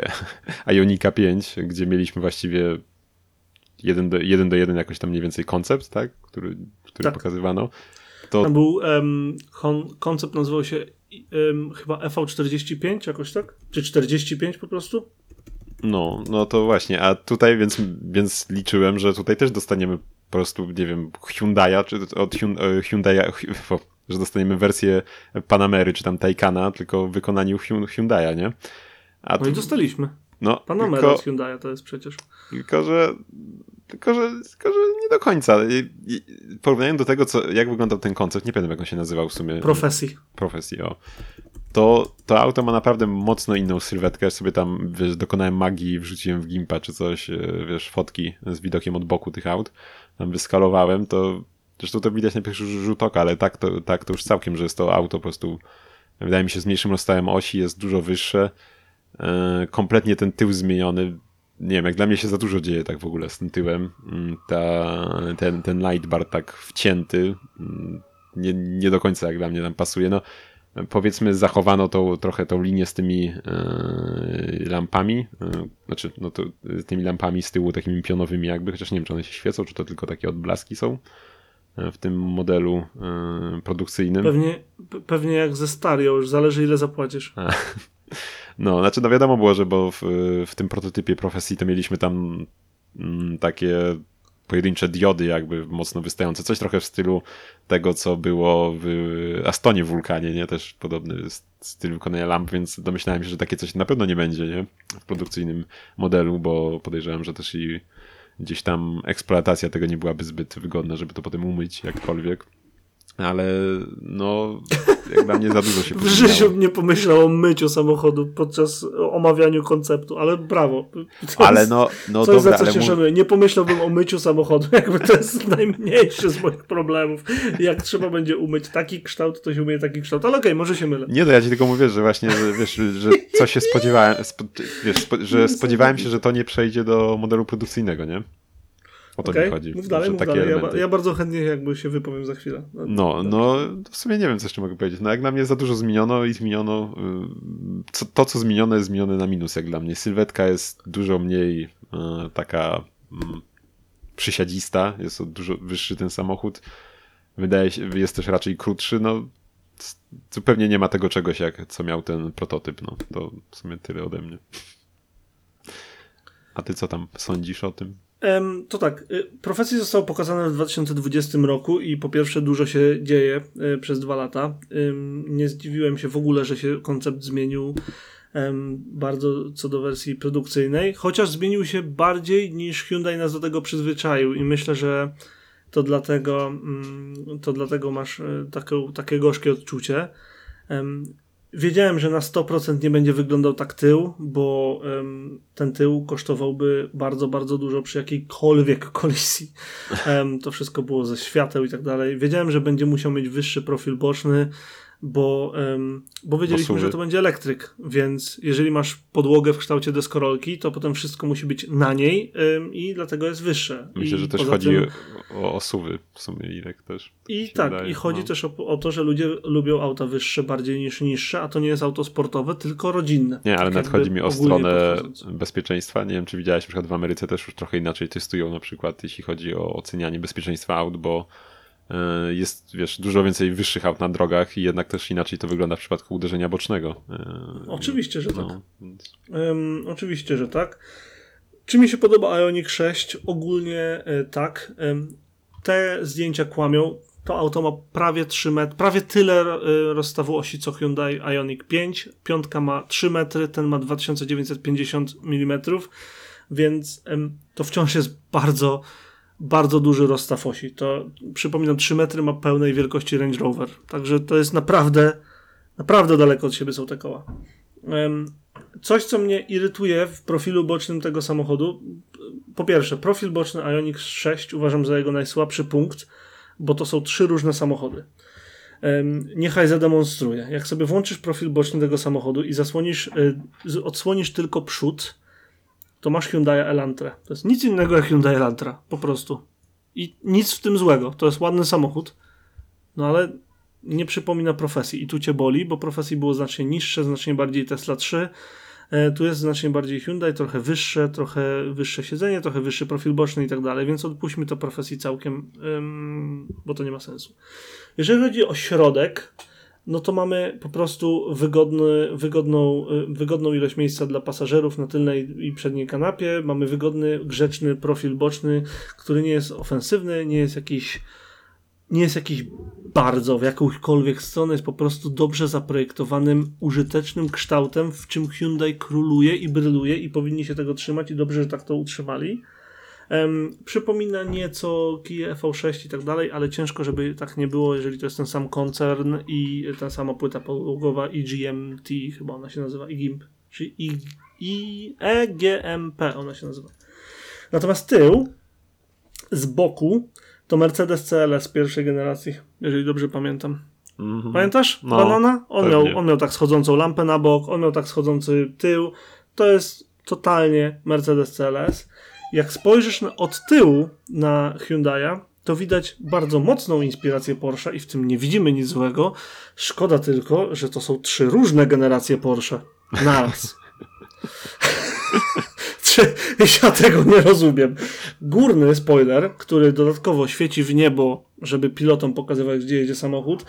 S1: <laughs> Ionika 5, gdzie mieliśmy właściwie jeden do, jeden do jeden jakoś tam mniej więcej koncept, tak? Który, który
S2: Tak.
S1: pokazywano. To
S2: Tam był kon, koncept nazywał się em, chyba EV45 jakoś tak? Czy 45 po prostu?
S1: No, no to właśnie, a tutaj więc, więc liczyłem, że tutaj też dostaniemy po prostu, nie wiem, Hyundai'a, czy od Hyun- e, Hyundai'a, Hy- <laughs> że dostaniemy wersję Panamery, czy tam Taycana, tylko w wykonaniu Hyun- Hyundai'a, nie? A
S2: No i dostaliśmy.
S1: no,
S2: Panamera
S1: tylko,
S2: z Hyundai to jest przecież.
S1: tylko, że tylko, że tylko, że nie do końca. Porównując do tego, co, jak wyglądał ten koncept, nie pamiętam jak on się nazywał w sumie.
S2: Profesji.
S1: profesji, o. To, to auto ma naprawdę mocno inną sylwetkę. Sobie tam, wiesz, dokonałem magii, wrzuciłem w gimpa czy coś, e, wiesz, fotki z widokiem od boku tych aut. Tam wyskalowałem, to zresztą to widać na pierwszy rzut oka, ale tak to, tak to już całkiem, że jest to auto po prostu wydaje mi się z mniejszym rozstałem osi, jest dużo wyższe. E, kompletnie ten tył zmieniony. Nie wiem, jak dla mnie się za dużo dzieje tak w ogóle z tym tyłem. Mm, ta, ten, ten light bar tak wcięty. Mm, nie, nie do końca jak dla mnie tam pasuje. No, powiedzmy zachowano tą, trochę tą linię z tymi e, lampami, e, znaczy no to, tymi lampami z tyłu takimi pionowymi jakby, chociaż nie wiem czy one się świecą, czy to tylko takie odblaski są w tym modelu e, produkcyjnym.
S2: Pewnie, pewnie jak ze Stario, już zależy ile zapłacisz.
S1: No, znaczy no wiadomo było, że bo w, w tym prototypie profesji to mieliśmy tam mm, takie pojedyncze diody jakby mocno wystające. Coś trochę w stylu tego, co było w Astonie Wulkanie, nie? Też podobny styl wykonania lamp, więc domyślałem się, że takie coś na pewno nie będzie, nie? W produkcyjnym modelu, bo podejrzewam, że też i gdzieś tam eksploatacja tego nie byłaby zbyt wygodna, żeby to potem umyć jakkolwiek ale no, jak dla mnie za dużo się
S2: W życiu nie pomyślał o myciu samochodu podczas omawianiu konceptu, ale brawo.
S1: To ale jest, no, <laughs> no
S2: coś
S1: dobra,
S2: za co się szanuję. Nie pomyślałbym o myciu samochodu, <laughs> jakby to jest najmniejszy z moich problemów. Jak trzeba będzie umyć taki kształt, to się umyje taki kształt, ale okej, okay, może się mylę.
S1: Nie, no ja ci tylko mówię, że właśnie, że, wiesz, że co się spodziewałem, spo, wiesz, spo, że <laughs> spodziewałem się, że to nie przejdzie do modelu produkcyjnego, nie? O to okay, mi chodzi.
S2: Mów dalej, mów dalej. Ja, ja, bardzo chętnie jakby się wypowiem za chwilę.
S1: No, no, no, w sumie nie wiem, co jeszcze mogę powiedzieć. No jak na mnie za dużo zmieniono i zmieniono y, co, to, co zmienione jest zmienione na minus, jak dla mnie. Sylwetka jest dużo mniej y, taka mm, przysiadzista, jest dużo wyższy ten samochód. Wydaje się, jest też raczej krótszy, no zupełnie nie ma tego czegoś, jak co miał ten prototyp, no to w sumie tyle ode mnie. A ty co tam sądzisz o tym?
S2: To tak, y, profesje zostały pokazane w 2020 roku i po pierwsze dużo się dzieje y, przez dwa lata. Nie zdziwiłem się w ogóle, że się koncept zmienił bardzo co do wersji produkcyjnej, chociaż zmienił się bardziej niż Hyundai nas do tego przyzwyczaił i myślę, że to dlatego, mm, to dlatego masz y, takie, takie gorzkie odczucie. Wiedziałem, że na 100% nie będzie wyglądał tak tył, bo um, ten tył kosztowałby bardzo, bardzo dużo przy jakiejkolwiek kolizji. Um, <laughs> to wszystko było ze świateł i tak dalej. Wiedziałem, że będzie musiał mieć wyższy profil boczny, bo, um, bo wiedzieliśmy, że to będzie elektryk, więc jeżeli masz podłogę w kształcie deskorolki, to potem wszystko musi być na niej um, i dlatego jest wyższe.
S1: Myślę,
S2: I
S1: że też chodzi tym... o osuwy w sumie Irek też.
S2: I tak, wydaje. i chodzi no. też o, o, to, że ludzie lubią auta wyższe bardziej niż niższe, a to nie jest auto sportowe, tylko rodzinne.
S1: Nie, ale tak nadchodzi mi o stronę bezpieczeństwa. Nie wiem, czy widziałeś, na przykład w Ameryce też już trochę inaczej testują na przykład, jeśli chodzi o ocenianie bezpieczeństwa aut, bo jest, wiesz, dużo więcej wyższych aut na drogach i jednak też inaczej to wygląda w przypadku uderzenia bocznego.
S2: E, oczywiście, że no, tak. Um, oczywiście, że tak. Czy mi się podoba Ioniq 6? Ogólnie e, tak. te zdjęcia kłamią. To auto ma prawie 3 metry, prawie tyle rozstawu osi co Hyundai Ioniq 5. Piątka ma 3 metry, ten ma 2950 mm, więc to wciąż jest bardzo bardzo duży rozstaw osi. To przypominam, 3 metry ma pełnej wielkości Range Rover. Także to jest naprawdę, naprawdę daleko od siebie są te koła. Coś, co mnie irytuje w profilu bocznym tego samochodu. Po pierwsze, profil boczny Ioniq 6 uważam za jego najsłabszy punkt, bo to są trzy różne samochody. Niechaj zademonstruję. Jak sobie włączysz profil boczny tego samochodu i zasłonisz, e, odsłonisz tylko przód, to masz Hyundai Elantra. To jest nic innego jak Hyundai Elantra, po prostu. I nic w tym złego. To jest ładny samochód, no ale nie przypomina profesji. I tu cię boli, bo profesji było znacznie niższe, znacznie bardziej Tesla 3. E, tu jest znacznie bardziej Hyundai, trochę wyższe, trochę wyższe siedzenie, trochę wyższy profil boczny i tak dalej, więc odpuśćmy to profesji całkiem, bo to nie ma sensu. Jeżeli chodzi o środek, no to mamy po prostu wygodny, wygodną, y, wygodną ilość miejsca dla pasażerów na tylnej i przedniej kanapie. Mamy wygodny, grzeczny profil boczny, który nie jest ofensywny, nie jest jakiś nie jest jakiś bardzo w jakąkolwiek stronę, jest po prostu dobrze zaprojektowanym, użytecznym kształtem, w czym Hyundai króluje i bryluje i powinni się tego trzymać i dobrze, że tak to utrzymali. Um, przypomina nieco Kia V6 i tak dalej, ale ciężko, żeby tak nie było, jeżeli to jest ten sam koncern i ta sama płyta podłogowa EGMT, chyba ona się nazywa, EGIMP, czy I, EGMP ona się nazywa. Natomiast tył z boku to Mercedes CLS pierwszej generacji, jeżeli dobrze pamiętam. Mhm. Pamiętasz
S1: no,
S2: Banana? On miał, on miał tak schodzącą lampę na bok, on miał tak schodzący tył. To jest totalnie Mercedes CLS. Jak spojrzysz na, od tyłu na Hyundai'a, to widać bardzo mocną inspirację Porsche i w tym nie widzimy nic złego. Szkoda tylko, że to są trzy różne generacje Porsche naraz. <laughs> <laughs> ja tego nie rozumiem. Górny spoiler, który dodatkowo świeci w niebo, żeby pilotom pokazywać, gdzie jedzie samochód,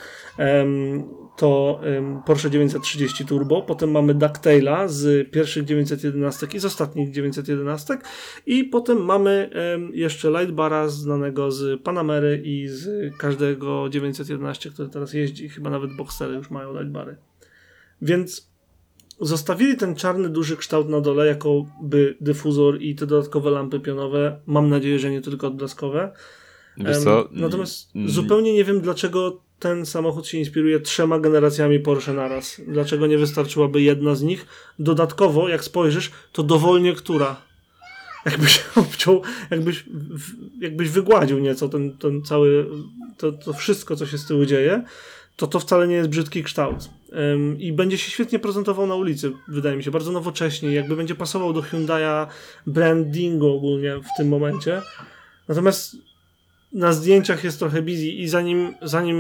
S2: to Porsche 930 Turbo. Potem mamy Ducktaila z pierwszych 911 i z ostatnich 911. I potem mamy jeszcze Lightbara znanego z Panamery i z każdego 911, który teraz jeździ. Chyba nawet Boxery już mają Lightbary. Więc zostawili ten czarny, duży kształt na dole, jako by dyfuzor i te dodatkowe lampy pionowe. Mam nadzieję, że nie tylko odblaskowe. Natomiast zupełnie nie wiem, dlaczego ten samochód się inspiruje trzema generacjami Porsche naraz. Dlaczego nie wystarczyłaby jedna z nich? Dodatkowo, jak spojrzysz, to dowolnie która. Jakbyś <laughs> obciął, jakbyś, jakbyś wygładził nieco ten, ten cały, to, to wszystko, co się z tyłu dzieje, to to wcale nie jest brzydki kształt. Um, I będzie się świetnie prezentował na ulicy, wydaje mi się, bardzo nowocześnie, jakby będzie pasował do Hyundai'a brandingu ogólnie w tym momencie. Natomiast na zdjęciach jest trochę busy i zanim, zanim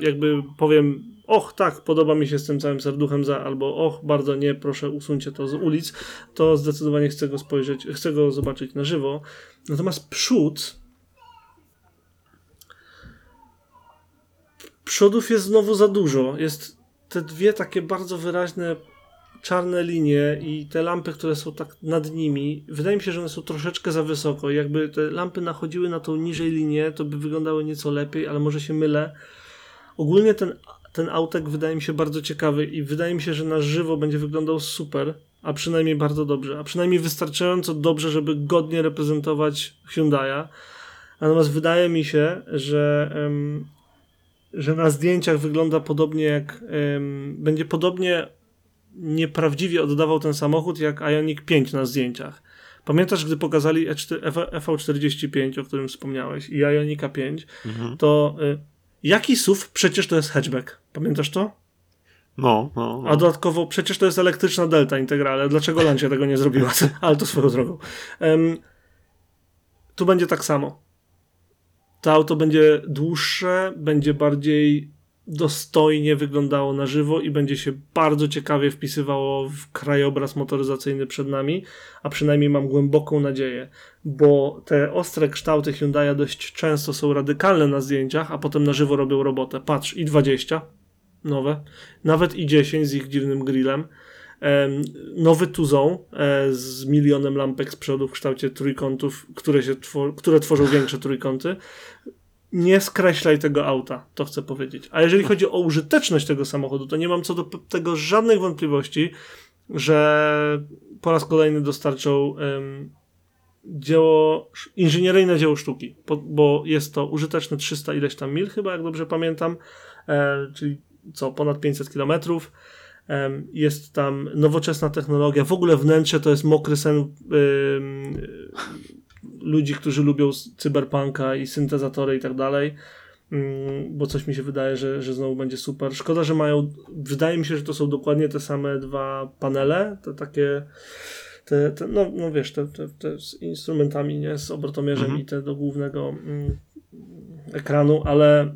S2: jakby powiem, och tak, podoba mi się z tym całym serduchem za, albo och, bardzo nie, proszę usuńcie to z ulic, to zdecydowanie chcę go spojrzeć, chcę go zobaczyć na żywo. Natomiast przód przodów jest znowu za dużo. Jest te dwie takie bardzo wyraźne czarne linie i te lampy, które są tak nad nimi, wydaje mi się, że one są troszeczkę za wysoko. Jakby te lampy nachodziły na tą niżej linię, to by wyglądały nieco lepiej, ale może się mylę. Ogólnie ten, ten autek wydaje mi się bardzo ciekawy i wydaje mi się, że na żywo będzie wyglądał super, a przynajmniej bardzo dobrze, a przynajmniej wystarczająco dobrze, żeby godnie reprezentować Hyundai'a. Natomiast wydaje mi się, że że na zdjęciach wygląda podobnie jak. Ym, będzie podobnie nieprawdziwie oddawał ten samochód jak Ioniq 5 na zdjęciach. Pamiętasz, gdy pokazali E4, EV45, o którym wspomniałeś, i Ionika 5, mhm. to y, jaki SUV przecież to jest hatchback? Pamiętasz to?
S1: No, no, no.
S2: A dodatkowo przecież to jest elektryczna Delta Integrale. Dlaczego Lancia tego nie zrobiła? <laughs> Ale to swoją drogą. Um, tu będzie tak samo to auto będzie dłuższe, będzie bardziej dostojnie wyglądało na żywo i będzie się bardzo ciekawie wpisywało w krajobraz motoryzacyjny przed nami, a przynajmniej mam głęboką nadzieję, bo te ostre kształty Hyundai'a dość często są radykalne na zdjęciach, a potem na żywo robią robotę. Patrz, i 20 nowe, nawet i 10 z ich dziwnym grillem, nowy Tuzon e, z milionem lampek z przodu w kształcie trójkątów, które, się które tworzą większe trójkąty. Nie skreślaj tego auta, to chcę powiedzieć. A jeżeli chodzi o użyteczność tego samochodu, to nie mam co do tego żadnych wątpliwości, że po raz kolejny dostarczą um, dzieło, inżynieryjne dzieło sztuki, bo, bo jest to użyteczne 300 ileś tam mil, chyba jak dobrze pamiętam, e, czyli co, ponad 500 kilometrów jest tam nowoczesna technologia. W ogóle wnętrze to jest mokry sen ludzi, którzy lubią cyberpunka i syntezatory i tak dalej. Mm, bo coś mi się wydaje, że, że znowu będzie super. Szkoda, że mają. Wydaje mi się, że to są dokładnie te same dwa panele. Te takie. Te, te, no, no wiesz, te, te, te z instrumentami, nie? Z obrotomierzem mhm. i te do głównego mm, ekranu, ale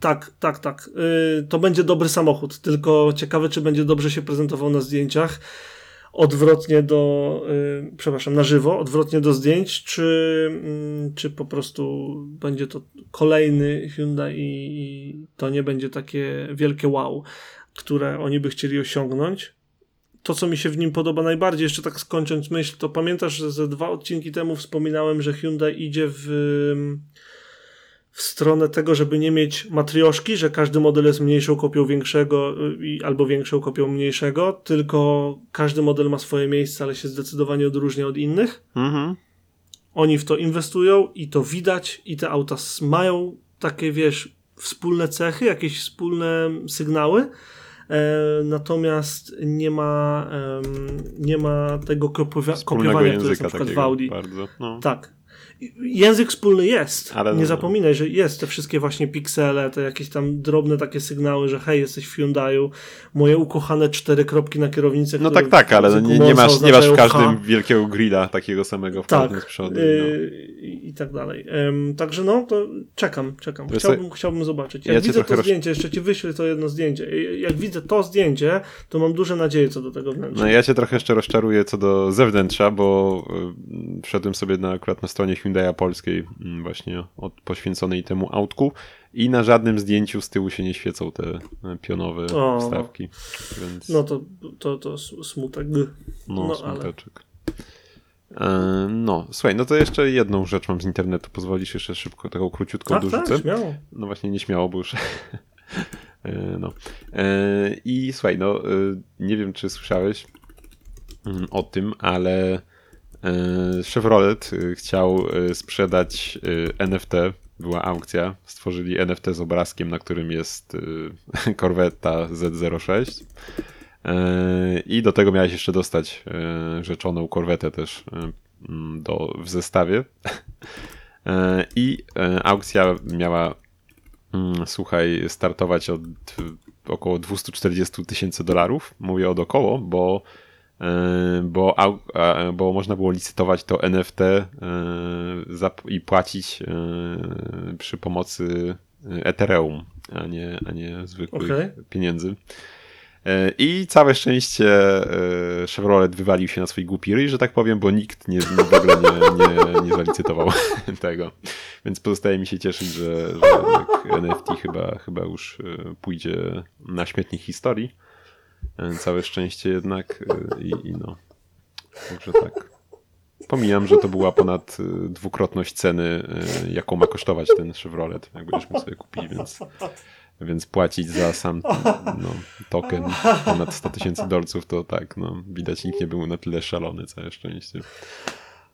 S2: tak, tak, tak. Yy, to będzie dobry samochód, tylko ciekawe, czy będzie dobrze się prezentował na zdjęciach. Odwrotnie do, yy, przepraszam, na żywo, odwrotnie do zdjęć, czy, yy, czy po prostu będzie to kolejny Hyundai i, i to nie będzie takie wielkie wow, które oni by chcieli osiągnąć. To, co mi się w nim podoba najbardziej, jeszcze tak skończąc myśl, to pamiętasz, że ze dwa odcinki temu wspominałem, że Hyundai idzie w w stronę tego, żeby nie mieć matrioszki, że każdy model jest mniejszą kopią większego y, albo większą kopią mniejszego, tylko każdy model ma swoje miejsce, ale się zdecydowanie odróżnia od innych. Mhm. Oni w to inwestują i to widać i te auta mają takie, wiesz, wspólne cechy, jakieś wspólne sygnały, e, natomiast nie ma, e, nie ma tego kopiowania, które jest na przykład w Audi.
S1: Bardzo, no.
S2: Tak. Język wspólny jest.
S1: Ale
S2: nie
S1: no-
S2: zapominaj, że jest te wszystkie właśnie piksele, te jakieś tam drobne takie sygnały, że hej, jesteś w Hyundai'u, moje ukochane cztery kropki na kierownicy.
S1: No tak, tak, ale
S2: w
S1: no nie, nie, masz, nie masz w każdym
S2: H.
S1: wielkiego grilla takiego samego z
S2: Tak,
S1: przodu. No.
S2: yy, i, i tak dalej. Ym, także no, to czekam, czekam. Chciałbym, chciałbym zobaczyć. Jak
S1: ja
S2: widzę to
S1: roz-
S2: zdjęcie, jeszcze ci wyślę to jedno zdjęcie. I- Jak widzę to zdjęcie, to mam duże nadzieje co do tego wnętrza.
S1: No ja cię trochę jeszcze rozczaruję co do zewnętrza, bo y, wszedłem sobie na, akurat na stronie Hyundai Polskiej, y, właśnie od, poświęconej temu autku i na żadnym zdjęciu z tyłu się nie świecą te y, pionowe
S2: O.
S1: wstawki. Więc
S2: No to, to, to smutek.
S1: no,
S2: no,
S1: smuteczek. E, No, słuchaj, no to jeszcze jedną rzecz mam z internetu. Pozwolisz jeszcze szybko taką króciutką
S2: Tak,
S1: dorzucę?
S2: tak, śmiało.
S1: No właśnie nieśmiało, bo już. <laughs> E, no. E, I słuchaj, no e, nie wiem, czy słyszałeś mm, o tym, ale e, Chevrolet e, chciał e, sprzedać e, NFT. Była aukcja. Stworzyli NFT z obrazkiem, na którym jest e, <laughs> Corvetta Z06. E, I do tego miałeś jeszcze dostać e, rzeczoną korwetę też e, do, w zestawie. E, I e, aukcja miała, mm, słuchaj, startować od e, około 240 tysięcy dolarów. Mówię od około, bo, e, bo, au- a, bo można było licytować to NFT zap- i płacić e, przy pomocy Ethereum, a nie, a nie zwykłych
S2: Okej.
S1: pieniędzy. I całe szczęście Chevrolet wywalił się na swój głupi ryj, że tak powiem, bo nikt nie, w ogóle nie, nie, nie zalicytował <laughs> tego. Więc pozostaje mi się cieszyć, że, że NFT chyba, chyba już pójdzie na śmietnik historii. E, Całe szczęście jednak e, i, i no. Także tak. Pomijam, że to była ponad e, dwukrotność ceny, jaką ma kosztować ten Chevrolet, jak będziemy sobie kupili, więc więc płacić za sam no, token ponad 100 tysięcy dolców, to tak, no, widać nikt nie był na tyle szalony, całe szczęście.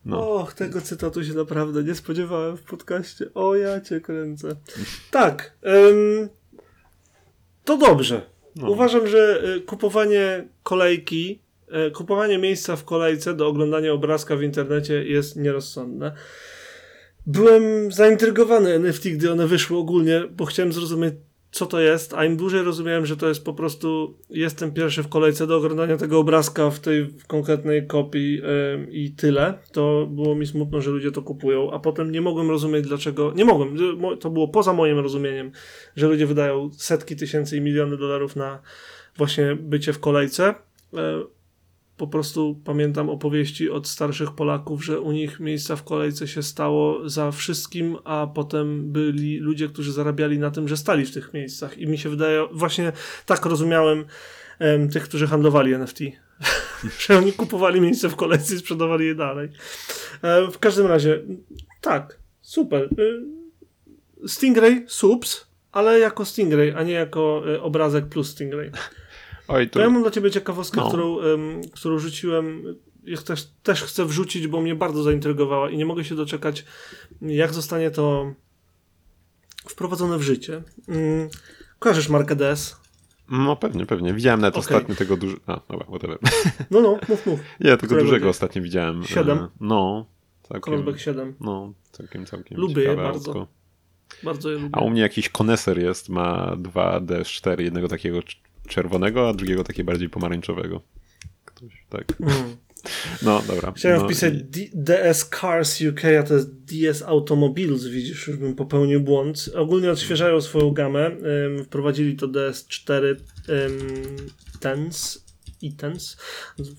S1: No,
S2: Och, tego cytatu się naprawdę nie spodziewałem w podcaście. O, ja cię kręcę. Tak. em, to dobrze.
S1: No.
S2: Uważam, że e, kupowanie kolejki, e, kupowanie miejsca w kolejce do oglądania obrazka w internecie jest nierozsądne. Byłem zaintrygowany NFT, gdy one wyszły ogólnie, bo chciałem zrozumieć, co to jest, a im dłużej rozumiałem, że to jest po prostu jestem pierwszy w kolejce do oglądania tego obrazka w tej konkretnej kopii em, i tyle, to było mi smutno, że ludzie to kupują, a potem nie mogłem rozumieć dlaczego, nie mogłem, to było poza moim rozumieniem, że ludzie wydają setki tysięcy i miliony dolarów na właśnie bycie w kolejce. E, po prostu pamiętam opowieści od starszych Polaków, że u nich miejsca w kolejce się stało za wszystkim, a potem byli ludzie, którzy zarabiali na tym, że stali w tych miejscach. I mi się wydaje, właśnie tak rozumiałem em, tych, którzy handlowali NFT. <laughs> że oni kupowali miejsce w kolejce i sprzedawali je dalej. E, w każdym razie, tak, super. Y, Stingray, subs, ale jako Stingray, a nie jako y, obrazek plus Stingray.
S1: Oj,
S2: To ja mam dla ciebie ciekawostkę,
S1: No.
S2: którą, em, którą rzuciłem. Ja też, też chcę wrzucić, bo mnie bardzo zaintrygowała i nie mogę się doczekać, jak zostanie to wprowadzone w życie. Mm, Kojarzysz markę DS?
S1: no pewnie, pewnie. Widziałem nawet
S2: Okej.
S1: ostatnio tego dużego, a dobra, whatever.
S2: No, no, mów, mów. <laughs>
S1: Nie, tego dużego ostatnio widziałem.
S2: Siedem?
S1: E, No, całkiem,
S2: Crossback 7.
S1: no, całkiem, całkiem
S2: Lubię je bardzo.
S1: autko.
S2: Bardzo je lubię.
S1: A u mnie jakiś koneser jest, ma dwa DS4, jednego takiego czerwonego, a drugiego takiego bardziej pomarańczowego. Ktoś, tak.
S2: Mm.
S1: No, dobra.
S2: Chciałem
S1: no,
S2: wpisać
S1: i-
S2: DS Cars UK, a to jest DS Automobiles, widzisz, już bym popełnił błąd. Ogólnie odświeżają swoją gamę. Ym, wprowadzili to DS4 ym, Tens i Tens.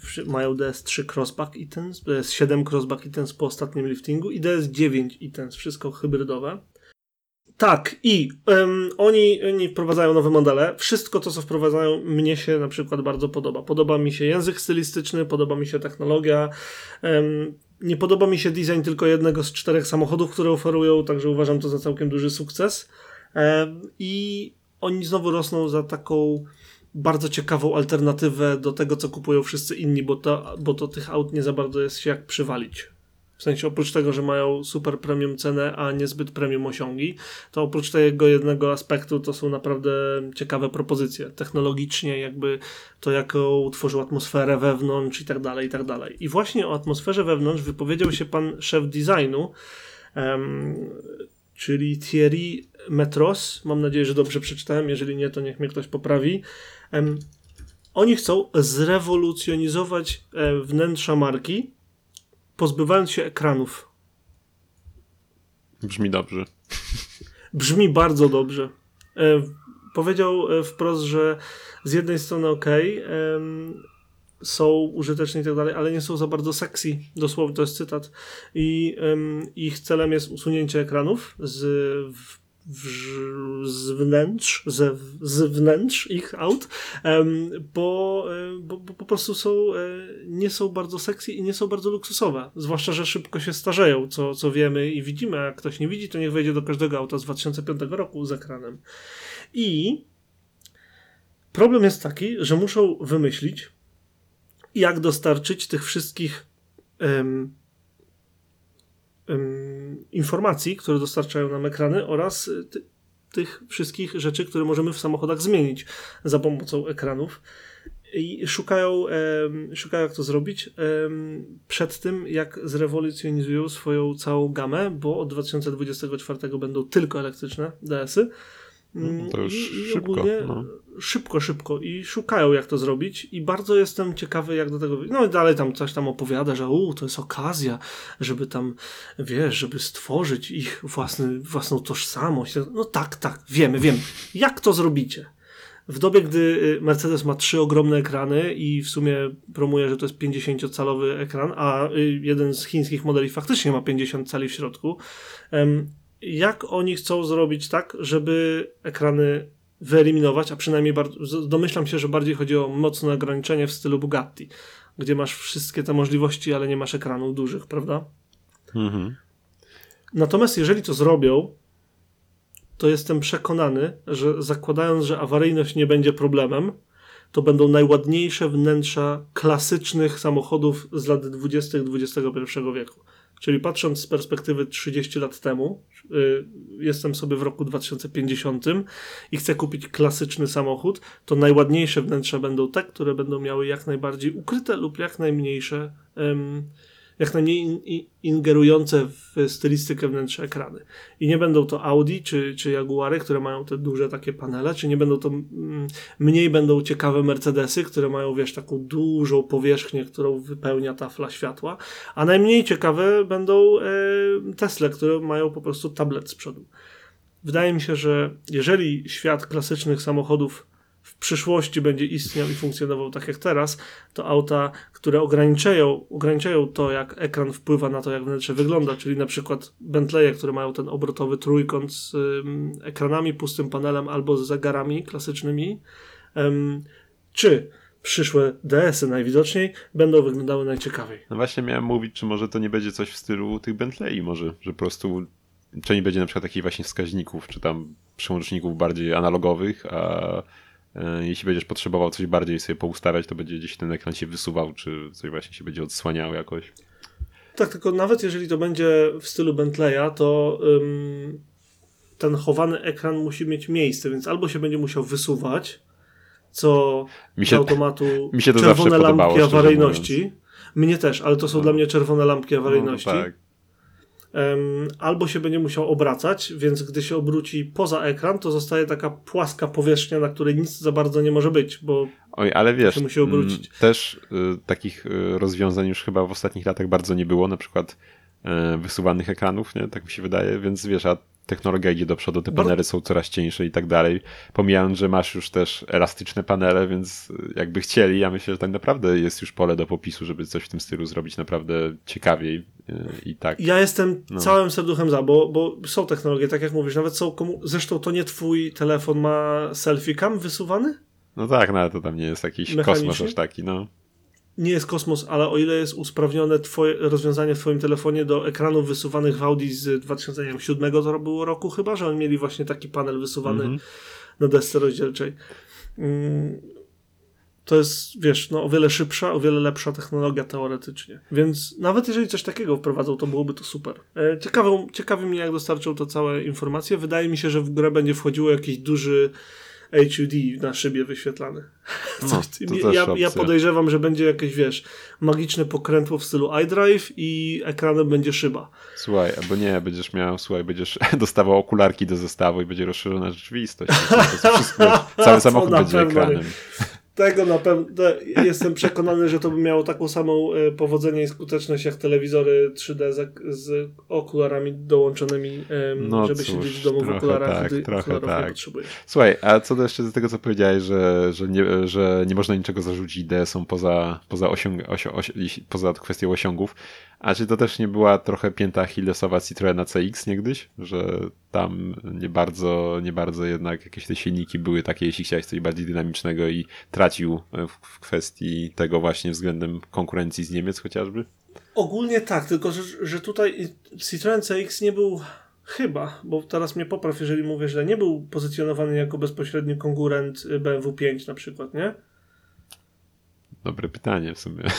S2: Wszy- Mają DS3 Crossback i Tens, DS7 Crossback i Tens po ostatnim liftingu i DS9 i Tens, wszystko hybrydowe. Tak, i em, oni, oni wprowadzają nowe modele. Wszystko to, co wprowadzają, mnie się na przykład bardzo podoba. Podoba mi się język stylistyczny, podoba mi się technologia. Em, nie podoba mi się design tylko jednego z czterech samochodów, które oferują, także uważam to za całkiem duży sukces. Em, I oni znowu rosną za taką bardzo ciekawą alternatywę do tego, co kupują wszyscy inni, bo to, bo to tych aut nie za bardzo jest się jak przywalić. W sensie oprócz tego, że mają super premium cenę, a niezbyt premium osiągi, to oprócz tego jednego aspektu to są naprawdę ciekawe propozycje. Technologicznie jakby to, jaką tworzył atmosferę wewnątrz i tak dalej, i tak dalej. I właśnie o atmosferze wewnątrz wypowiedział się pan szef designu um, czyli Thierry Metros. Mam nadzieję, że dobrze przeczytałem. Jeżeli nie, to niech mnie ktoś poprawi. Um, oni chcą zrewolucjonizować e, wnętrza marki, pozbywając się ekranów.
S1: Brzmi dobrze.
S2: Brzmi bardzo dobrze. E, powiedział e, wprost, że z jednej strony ok, są użyteczne i tak dalej, ale nie są za bardzo sexy, dosłownie to jest cytat. I ich celem jest usunięcie ekranów z, w, z wnętrz, ze, z wnętrz ich aut, bo, bo, bo, po prostu są, e, nie są bardzo sexy i nie są bardzo luksusowe. Zwłaszcza, że szybko się starzeją, co, co wiemy i widzimy. A jak ktoś nie widzi, to niech wejdzie do każdego auta z 2005 roku z ekranem. I problem jest taki, że muszą wymyślić, jak dostarczyć tych wszystkich um, um, informacji, które dostarczają nam ekrany oraz ty, tych wszystkich rzeczy, które możemy w samochodach zmienić za pomocą ekranów. I szukają, um, szukają jak to zrobić przed tym, jak zrewolucjonizują swoją całą gamę, bo od 2024 będą tylko elektryczne DS-y
S1: no, to już I, i szybko. No.
S2: Szybko, szybko. I szukają, jak to zrobić. I bardzo jestem ciekawy, jak do tego. No i dalej tam coś tam opowiada, że u, to jest okazja, żeby tam, wiesz, żeby stworzyć ich własny, własną tożsamość. No tak, tak, wiemy, wiemy. Jak to zrobicie? W dobie, gdy y, Mercedes ma trzy ogromne ekrany i w sumie promuje, że to jest 50-calowy ekran, a y, jeden z chińskich modeli faktycznie ma 50 cali w środku, jak oni chcą zrobić tak, żeby ekrany wyeliminować, a przynajmniej domyślam się, że bardziej chodzi o mocne ograniczenie w stylu Bugatti, gdzie masz wszystkie te możliwości, ale nie masz ekranów dużych, prawda? Mhm. Natomiast jeżeli to zrobią, to jestem przekonany, że zakładając, że awaryjność nie będzie problemem, to będą najładniejsze wnętrza klasycznych samochodów z lat 20. XXI wieku. Czyli patrząc z perspektywy 30 lat temu, y, jestem sobie w roku 2050 i chcę kupić klasyczny samochód, to najładniejsze wnętrza będą te, które będą miały jak najbardziej ukryte lub jak najmniejsze jak najmniej ingerujące w stylistykę wnętrza ekrany. I nie będą to Audi czy, czy Jaguary, które mają te duże takie panele, czy nie będą to mm, mniej będą ciekawe Mercedesy, które mają, wiesz, taką dużą powierzchnię, którą wypełnia tafla światła, a najmniej ciekawe będą e, Tesla, które mają po prostu tablet z przodu. Wydaje mi się, że jeżeli świat klasycznych samochodów przyszłości będzie istniał i funkcjonował tak jak teraz, to auta, które ograniczają, ograniczają to, jak ekran wpływa na to, jak wnętrze wygląda, czyli na przykład Bentleye, które mają ten obrotowy trójkąt z ekranami, pustym panelem albo z zegarami klasycznymi, czy przyszłe DS-y najwidoczniej będą wyglądały najciekawiej.
S1: No właśnie miałem mówić, czy może to nie będzie coś w stylu tych Bentley, może, że po prostu czy nie będzie na przykład takich właśnie wskaźników, czy tam przełączników bardziej analogowych, a jeśli będziesz potrzebował coś bardziej sobie poustawiać, to będzie gdzieś ten ekran się wysuwał, czy coś właśnie się będzie odsłaniał jakoś.
S2: Tak, tylko nawet jeżeli to będzie w stylu Bentleya, to ym, ten chowany ekran musi mieć miejsce, więc albo się będzie musiał wysuwać, co mi się, automatu
S1: mi się to czerwone lampki
S2: awaryjności. Mnie też, ale to są no. dla mnie czerwone lampki awaryjności. No, tak albo się będzie musiał obracać, więc gdy się obróci poza ekran, to zostaje taka płaska powierzchnia, na której nic za bardzo nie może być, bo
S1: Oj, ale wiesz, musi obrócić. też y, takich y, rozwiązań już chyba w ostatnich latach bardzo nie było, na przykład y, wysuwanych ekranów, nie? tak mi się wydaje, więc wiesz, a technologia idzie do przodu, te panele są coraz cieńsze i tak dalej. Pomijając, że masz już też elastyczne panele, więc jakby chcieli, ja myślę, że tak naprawdę jest już pole do popisu, żeby coś w tym stylu zrobić naprawdę ciekawiej i tak.
S2: Ja jestem no. całym serduchem za, bo, bo są technologie, tak jak mówisz, nawet są komu... Zresztą to nie twój telefon ma selfie cam wysuwany?
S1: No tak, no ale to tam nie jest jakiś kosmos aż taki, no
S2: nie jest kosmos, ale o ile jest usprawnione twoje rozwiązanie w twoim telefonie do ekranów wysuwanych w Audi z 2007 to było roku chyba, że oni mieli właśnie taki panel wysuwany mm -hmm. na desce rozdzielczej. Mm, to jest, wiesz, no, o wiele szybsza, o wiele lepsza technologia teoretycznie. Więc nawet jeżeli coś takiego wprowadzą, to byłoby to super. E, ciekawe, ciekawi mnie, jak dostarczą to całe informacje. Wydaje mi się, że w grę będzie wchodziło jakiś duży HUD na szybie wyświetlany.
S1: No,
S2: ja, ja podejrzewam, że będzie jakieś, wiesz, magiczne pokrętło w stylu iDrive i ekranem będzie szyba.
S1: Słuchaj, albo nie, będziesz miał, słuchaj, będziesz <laughs> dostawał okularki do zestawu i będzie rozszerzona rzeczywistość. To wszystko, <laughs> cały samochód będzie ekranem.
S2: Tego na pewno jestem przekonany, że to by miało taką samą e, powodzenie i skuteczność jak telewizory 3D z, z okularami dołączonymi, no żeby cóż, siedzieć w domu w okularach, tak, gdy trochę tak. potrzebujesz.
S1: Słuchaj, a co do jeszcze do tego, co powiedziałeś, że, że, nie, że nie można niczego zarzucić DS-om poza, poza, osiąg, poza kwestią osiągów, a czy to też nie była trochę pięta Achillesowa Citroena CX niegdyś? Że tam nie bardzo, nie bardzo jednak jakieś te silniki były takie, jeśli chciałeś coś bardziej dynamicznego i tracił w kwestii tego właśnie względem konkurencji z Niemiec chociażby?
S2: Ogólnie tak, tylko że, że tutaj Citroen CX nie był chyba, bo teraz mnie popraw, jeżeli mówię źle, nie był pozycjonowany jako bezpośredni konkurent BMW 5 na przykład, nie?
S1: Dobre pytanie w sumie. <laughs>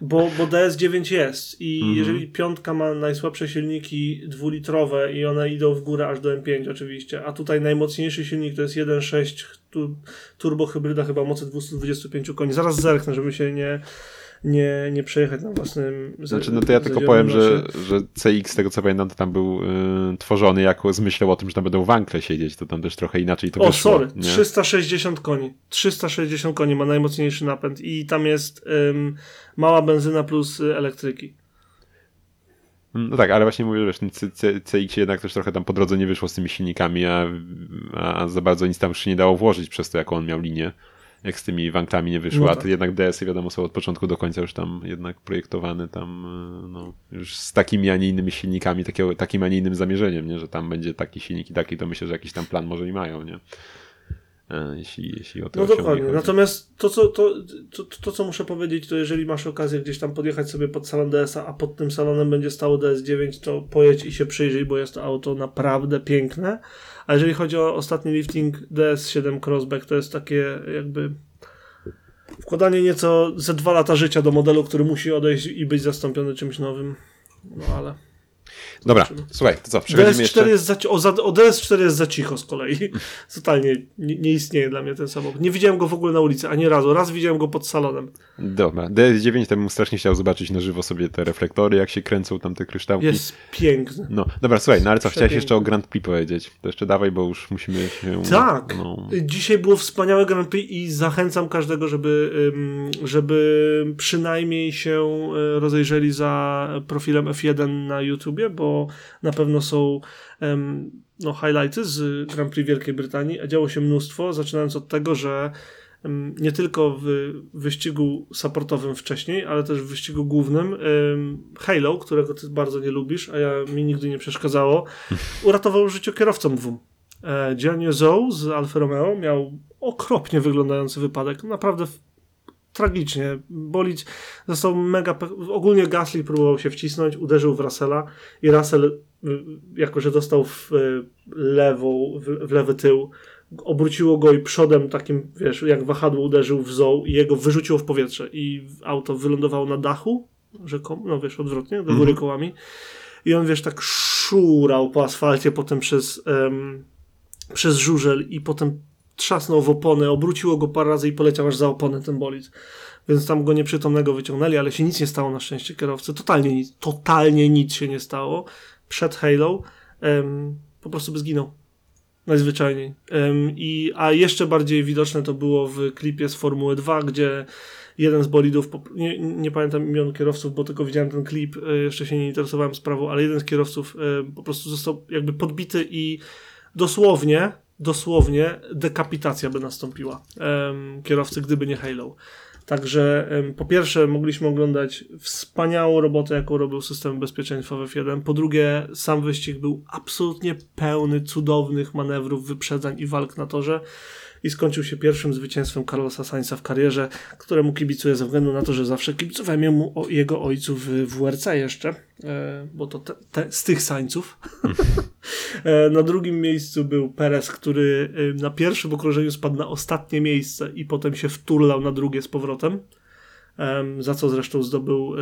S2: Bo, bo DS9 jest i mhm. jeżeli piątka ma najsłabsze silniki dwulitrowe i one idą w górę aż do M5 oczywiście, a tutaj najmocniejszy silnik to jest 1.6 tu, turbo hybryda chyba mocy 225 koni. Zaraz zerknę, żeby się nie nie, nie przejechać na własnym.
S1: Znaczy, no to ja tylko powiem, że, że CX, z tego co pamiętam, to tam był y, tworzony jako z myślą o tym, że tam będą wankle siedzieć, to tam też trochę inaczej to
S2: o,
S1: wyszło.
S2: O, sorry, nie? 360 koni. 360 koni ma najmocniejszy napęd i tam jest mała benzyna plus y, elektryki.
S1: No tak, ale właśnie mówię, że CX jednak też trochę tam po drodze nie wyszło z tymi silnikami, a, a za bardzo nic tam już się nie dało włożyć przez to, jaką on miał linię jak z tymi wanklami nie wyszło, no tak. a to jednak DS-y wiadomo są od początku do końca już tam jednak projektowane tam e, no, już z takimi, a nie innymi silnikami, takiego, takim, a nie innym zamierzeniem, nie? że tam będzie taki silnik i taki, to myślę, że jakiś tam plan może i mają, nie? E, jeśli, jeśli o to
S2: No dokładnie. Chodzi. Natomiast to co, to, to, to, co muszę powiedzieć, to jeżeli masz okazję gdzieś tam podjechać sobie pod salon DS-a, a pod tym salonem będzie stało DS9, to pojedź i się przyjrzyj, bo jest to auto naprawdę piękne. A jeżeli chodzi o ostatni lifting DS7 Crossback, to jest takie jakby wkładanie nieco ze dwa lata życia do modelu, który musi odejść i być zastąpiony czymś nowym. No ale.
S1: Dobra, słuchaj, to co, przechodzimy DS4 jeszcze?
S2: Jest za, o, za, o DS4 jest za cicho z kolei. <laughs> Totalnie nie, nie, istnieje dla mnie ten samochód. Nie widziałem go w ogóle na ulicy, ani razu. Raz widziałem go pod salonem.
S1: Dobra, DS9 to bym strasznie chciał zobaczyć na żywo sobie te reflektory, jak się kręcą tam te kryształki.
S2: Jest piękny.
S1: No, dobra, słuchaj, no ale co, chciałeś jeszcze o Grand Prix powiedzieć. To jeszcze dawaj, bo już musimy się...
S2: Tak, no... dzisiaj było wspaniałe Grand Prix i zachęcam każdego, żeby, żeby przynajmniej się e, rozejrzeli za profilem F1 na YouTubie, bo na pewno są um, no, highlighty z Grand Prix Wielkiej Brytanii, a działo się mnóstwo, zaczynając od tego, że um, nie tylko w wyścigu supportowym wcześniej, ale też w wyścigu głównym um, Halo, którego ty bardzo nie lubisz, a ja mi nigdy nie przeszkadzało, <laughs> uratował życie kierowcom dwóm. E, Gianni Zhou z Alfa Romeo miał okropnie wyglądający wypadek, naprawdę tragicznie. Bolid został mega. Ogólnie Gasly próbował się wcisnąć, uderzył w Russella i Russell, y, jako że dostał w y, lewą, w lewy tył, obróciło go i przodem takim, wiesz, jak wahadło uderzył w zoł i jego wyrzuciło w powietrze i auto wylądowało na dachu, rzekomo, no wiesz, odwrotnie, do góry mhm. kołami i on, wiesz, tak szurał po asfalcie, potem przez, um, przez żużel i potem trzasnął w oponę, obróciło go parę razy i poleciał aż za oponę ten bolid. Więc tam go nieprzytomnego wyciągnęli, ale się nic nie stało na szczęście kierowcy. Totalnie nic, totalnie nic się nie stało. Przed Halo po prostu by zginął. Najzwyczajniej. I, a jeszcze bardziej widoczne to było w klipie z Formuły 2, gdzie jeden z bolidów, nie, nie, pamiętam imion kierowców, bo tylko widziałem ten klip, e, jeszcze się nie interesowałem sprawą, ale jeden z kierowców e, po prostu został jakby podbity i dosłownie dosłownie dekapitacja by nastąpiła um, kierowcy, gdyby nie Halo. Także um, po pierwsze mogliśmy oglądać wspaniałą robotę, jaką robił system bezpieczeństwa w F1. Po drugie sam wyścig był absolutnie pełny cudownych manewrów, wyprzedzań i walk na torze i skończył się pierwszym zwycięstwem Carlosa Sainza w karierze, któremu kibicuję ze względu na to, że zawsze kibicowałem mu o jego ojcu w WRC jeszcze, e, bo to te, te, z tych Sańców. <laughs> e, na drugim miejscu był Perez, który e, na pierwszym okrążeniu spadł na ostatnie miejsce i potem się wturlał na drugie z powrotem. Za co zresztą zdobył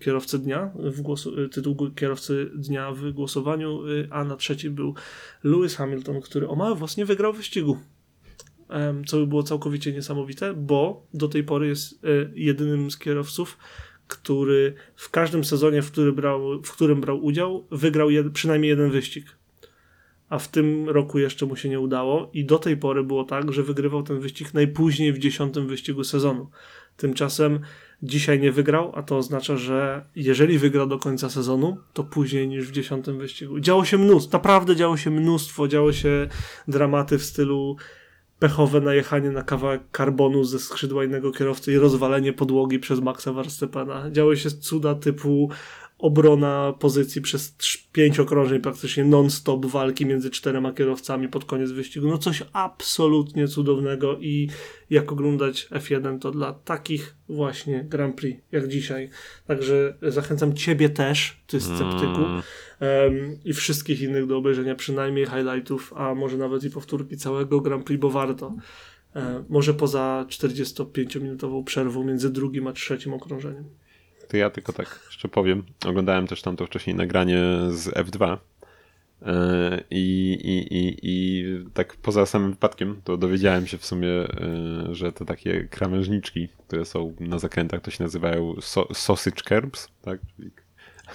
S2: kierowcę dnia, w głosu, e, tytuł kierowcy dnia w głosowaniu, e, a na trzeci był Lewis Hamilton, który o mały włos nie wygrał wyścigu co by było całkowicie niesamowite, bo do tej pory jest jedynym z kierowców, który w każdym sezonie, w, brał, w którym brał udział, wygrał jed, przynajmniej jeden wyścig. A w tym roku jeszcze mu się nie udało, i do tej pory było tak, że wygrywał ten wyścig najpóźniej w dziesiątym wyścigu sezonu. Tymczasem dzisiaj nie wygrał, a to oznacza, że jeżeli wygra do końca sezonu, to później niż w dziesiątym wyścigu. Działo się mnóstwo, naprawdę działo się mnóstwo, działo się dramaty w stylu pechowe najechanie na kawałek karbonu ze skrzydła innego kierowcy i rozwalenie podłogi przez Maxa Verstappena. Działy się cuda typu obrona pozycji przez pięć okrążeń, praktycznie non-stop walki między czterema kierowcami pod koniec wyścigu. No coś absolutnie cudownego i jak oglądać F1 to dla takich właśnie Grand Prix jak dzisiaj. Także zachęcam Ciebie też, Ty sceptyku mm. um, i wszystkich innych do obejrzenia przynajmniej highlightów, a może nawet i powtórki całego Grand Prix, bo warto. E, może poza 45-minutową przerwą między drugim a trzecim okrążeniem
S1: to ja tylko tak jeszcze powiem. Oglądałem też tamto wcześniej nagranie z F2 e, i, i, i, i tak poza samym wypadkiem to dowiedziałem się w sumie, e, że to takie krawężniczki, które są na zakrętach, to się nazywają so, sausage curbs, tak?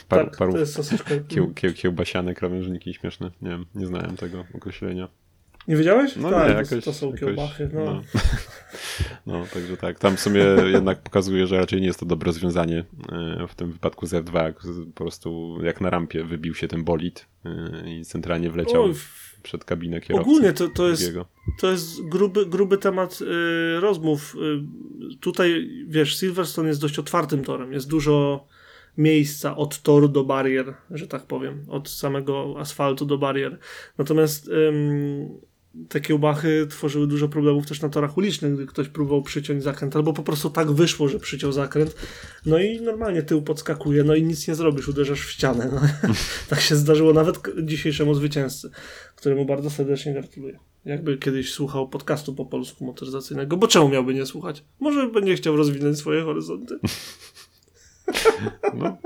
S2: Par, tak, to jest
S1: kieł, kieł, kiełbasiane krawężniki śmieszne. Nie wiem, nie znałem tego określenia.
S2: Nie wiedziałeś?
S1: No
S2: tak,
S1: nie, jakoś,
S2: to są kiełbachy. No.
S1: No. <laughs> no. także tak. Tam w sumie jednak pokazuje, że raczej nie jest to dobre rozwiązanie e, w tym wypadku z F2. Po prostu jak na rampie wybił się ten bolid e, i centralnie wleciał o, przed kabinę kierowcy.
S2: Ogólnie to, to, jest, to jest gruby, gruby temat y, rozmów. Y, tutaj, wiesz, Silverstone jest dość otwartym torem. Jest dużo miejsca od toru do barier, że tak powiem, od samego asfaltu do barier. Natomiast te kiełbachy tworzyły dużo problemów też na torach ulicznych, gdy ktoś próbował przyciąć zakręt, albo po prostu tak wyszło, że przyciął zakręt, no i normalnie tył podskakuje, no i nic nie zrobisz, uderzasz w ścianę. No. <laughs> tak się zdarzyło nawet dzisiejszemu zwycięzcy, któremu bardzo serdecznie gratuluję. Jakby kiedyś słuchał podcastu po polsku motoryzacyjnego, bo czemu miałby nie słuchać? Może będzie chciał rozwinąć swoje horyzonty. <laughs>
S1: no,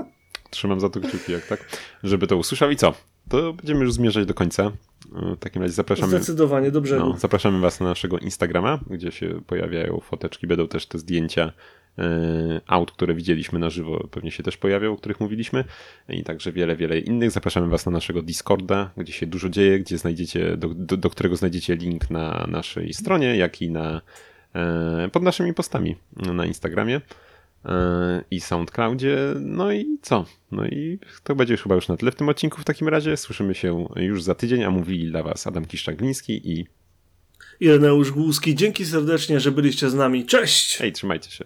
S1: trzymam za to kciuki, jak tak, żeby to usłyszał i co? To będziemy już zmierzać do końca. W takim razie zapraszamy.
S2: Zdecydowanie, dobrze. No,
S1: zapraszamy Was na naszego Instagrama, gdzie się pojawiają foteczki, będą też te zdjęcia e, aut, które widzieliśmy na żywo, pewnie się też pojawią, o których mówiliśmy. I także wiele, wiele innych. Zapraszamy Was na naszego Discorda, gdzie się dużo dzieje, gdzie znajdziecie, do, do, do którego znajdziecie link na naszej stronie, jak i na, e, pod naszymi postami na Instagramie i SoundCloudzie. No i co? No i to będzie chyba już na tyle w tym odcinku. W takim razie słyszymy się już za tydzień, a mówili dla Was Adam Kiszczagliński i
S2: Ireneusz Głuski. Dzięki serdecznie, że byliście z nami. Cześć!
S1: Hej, trzymajcie się.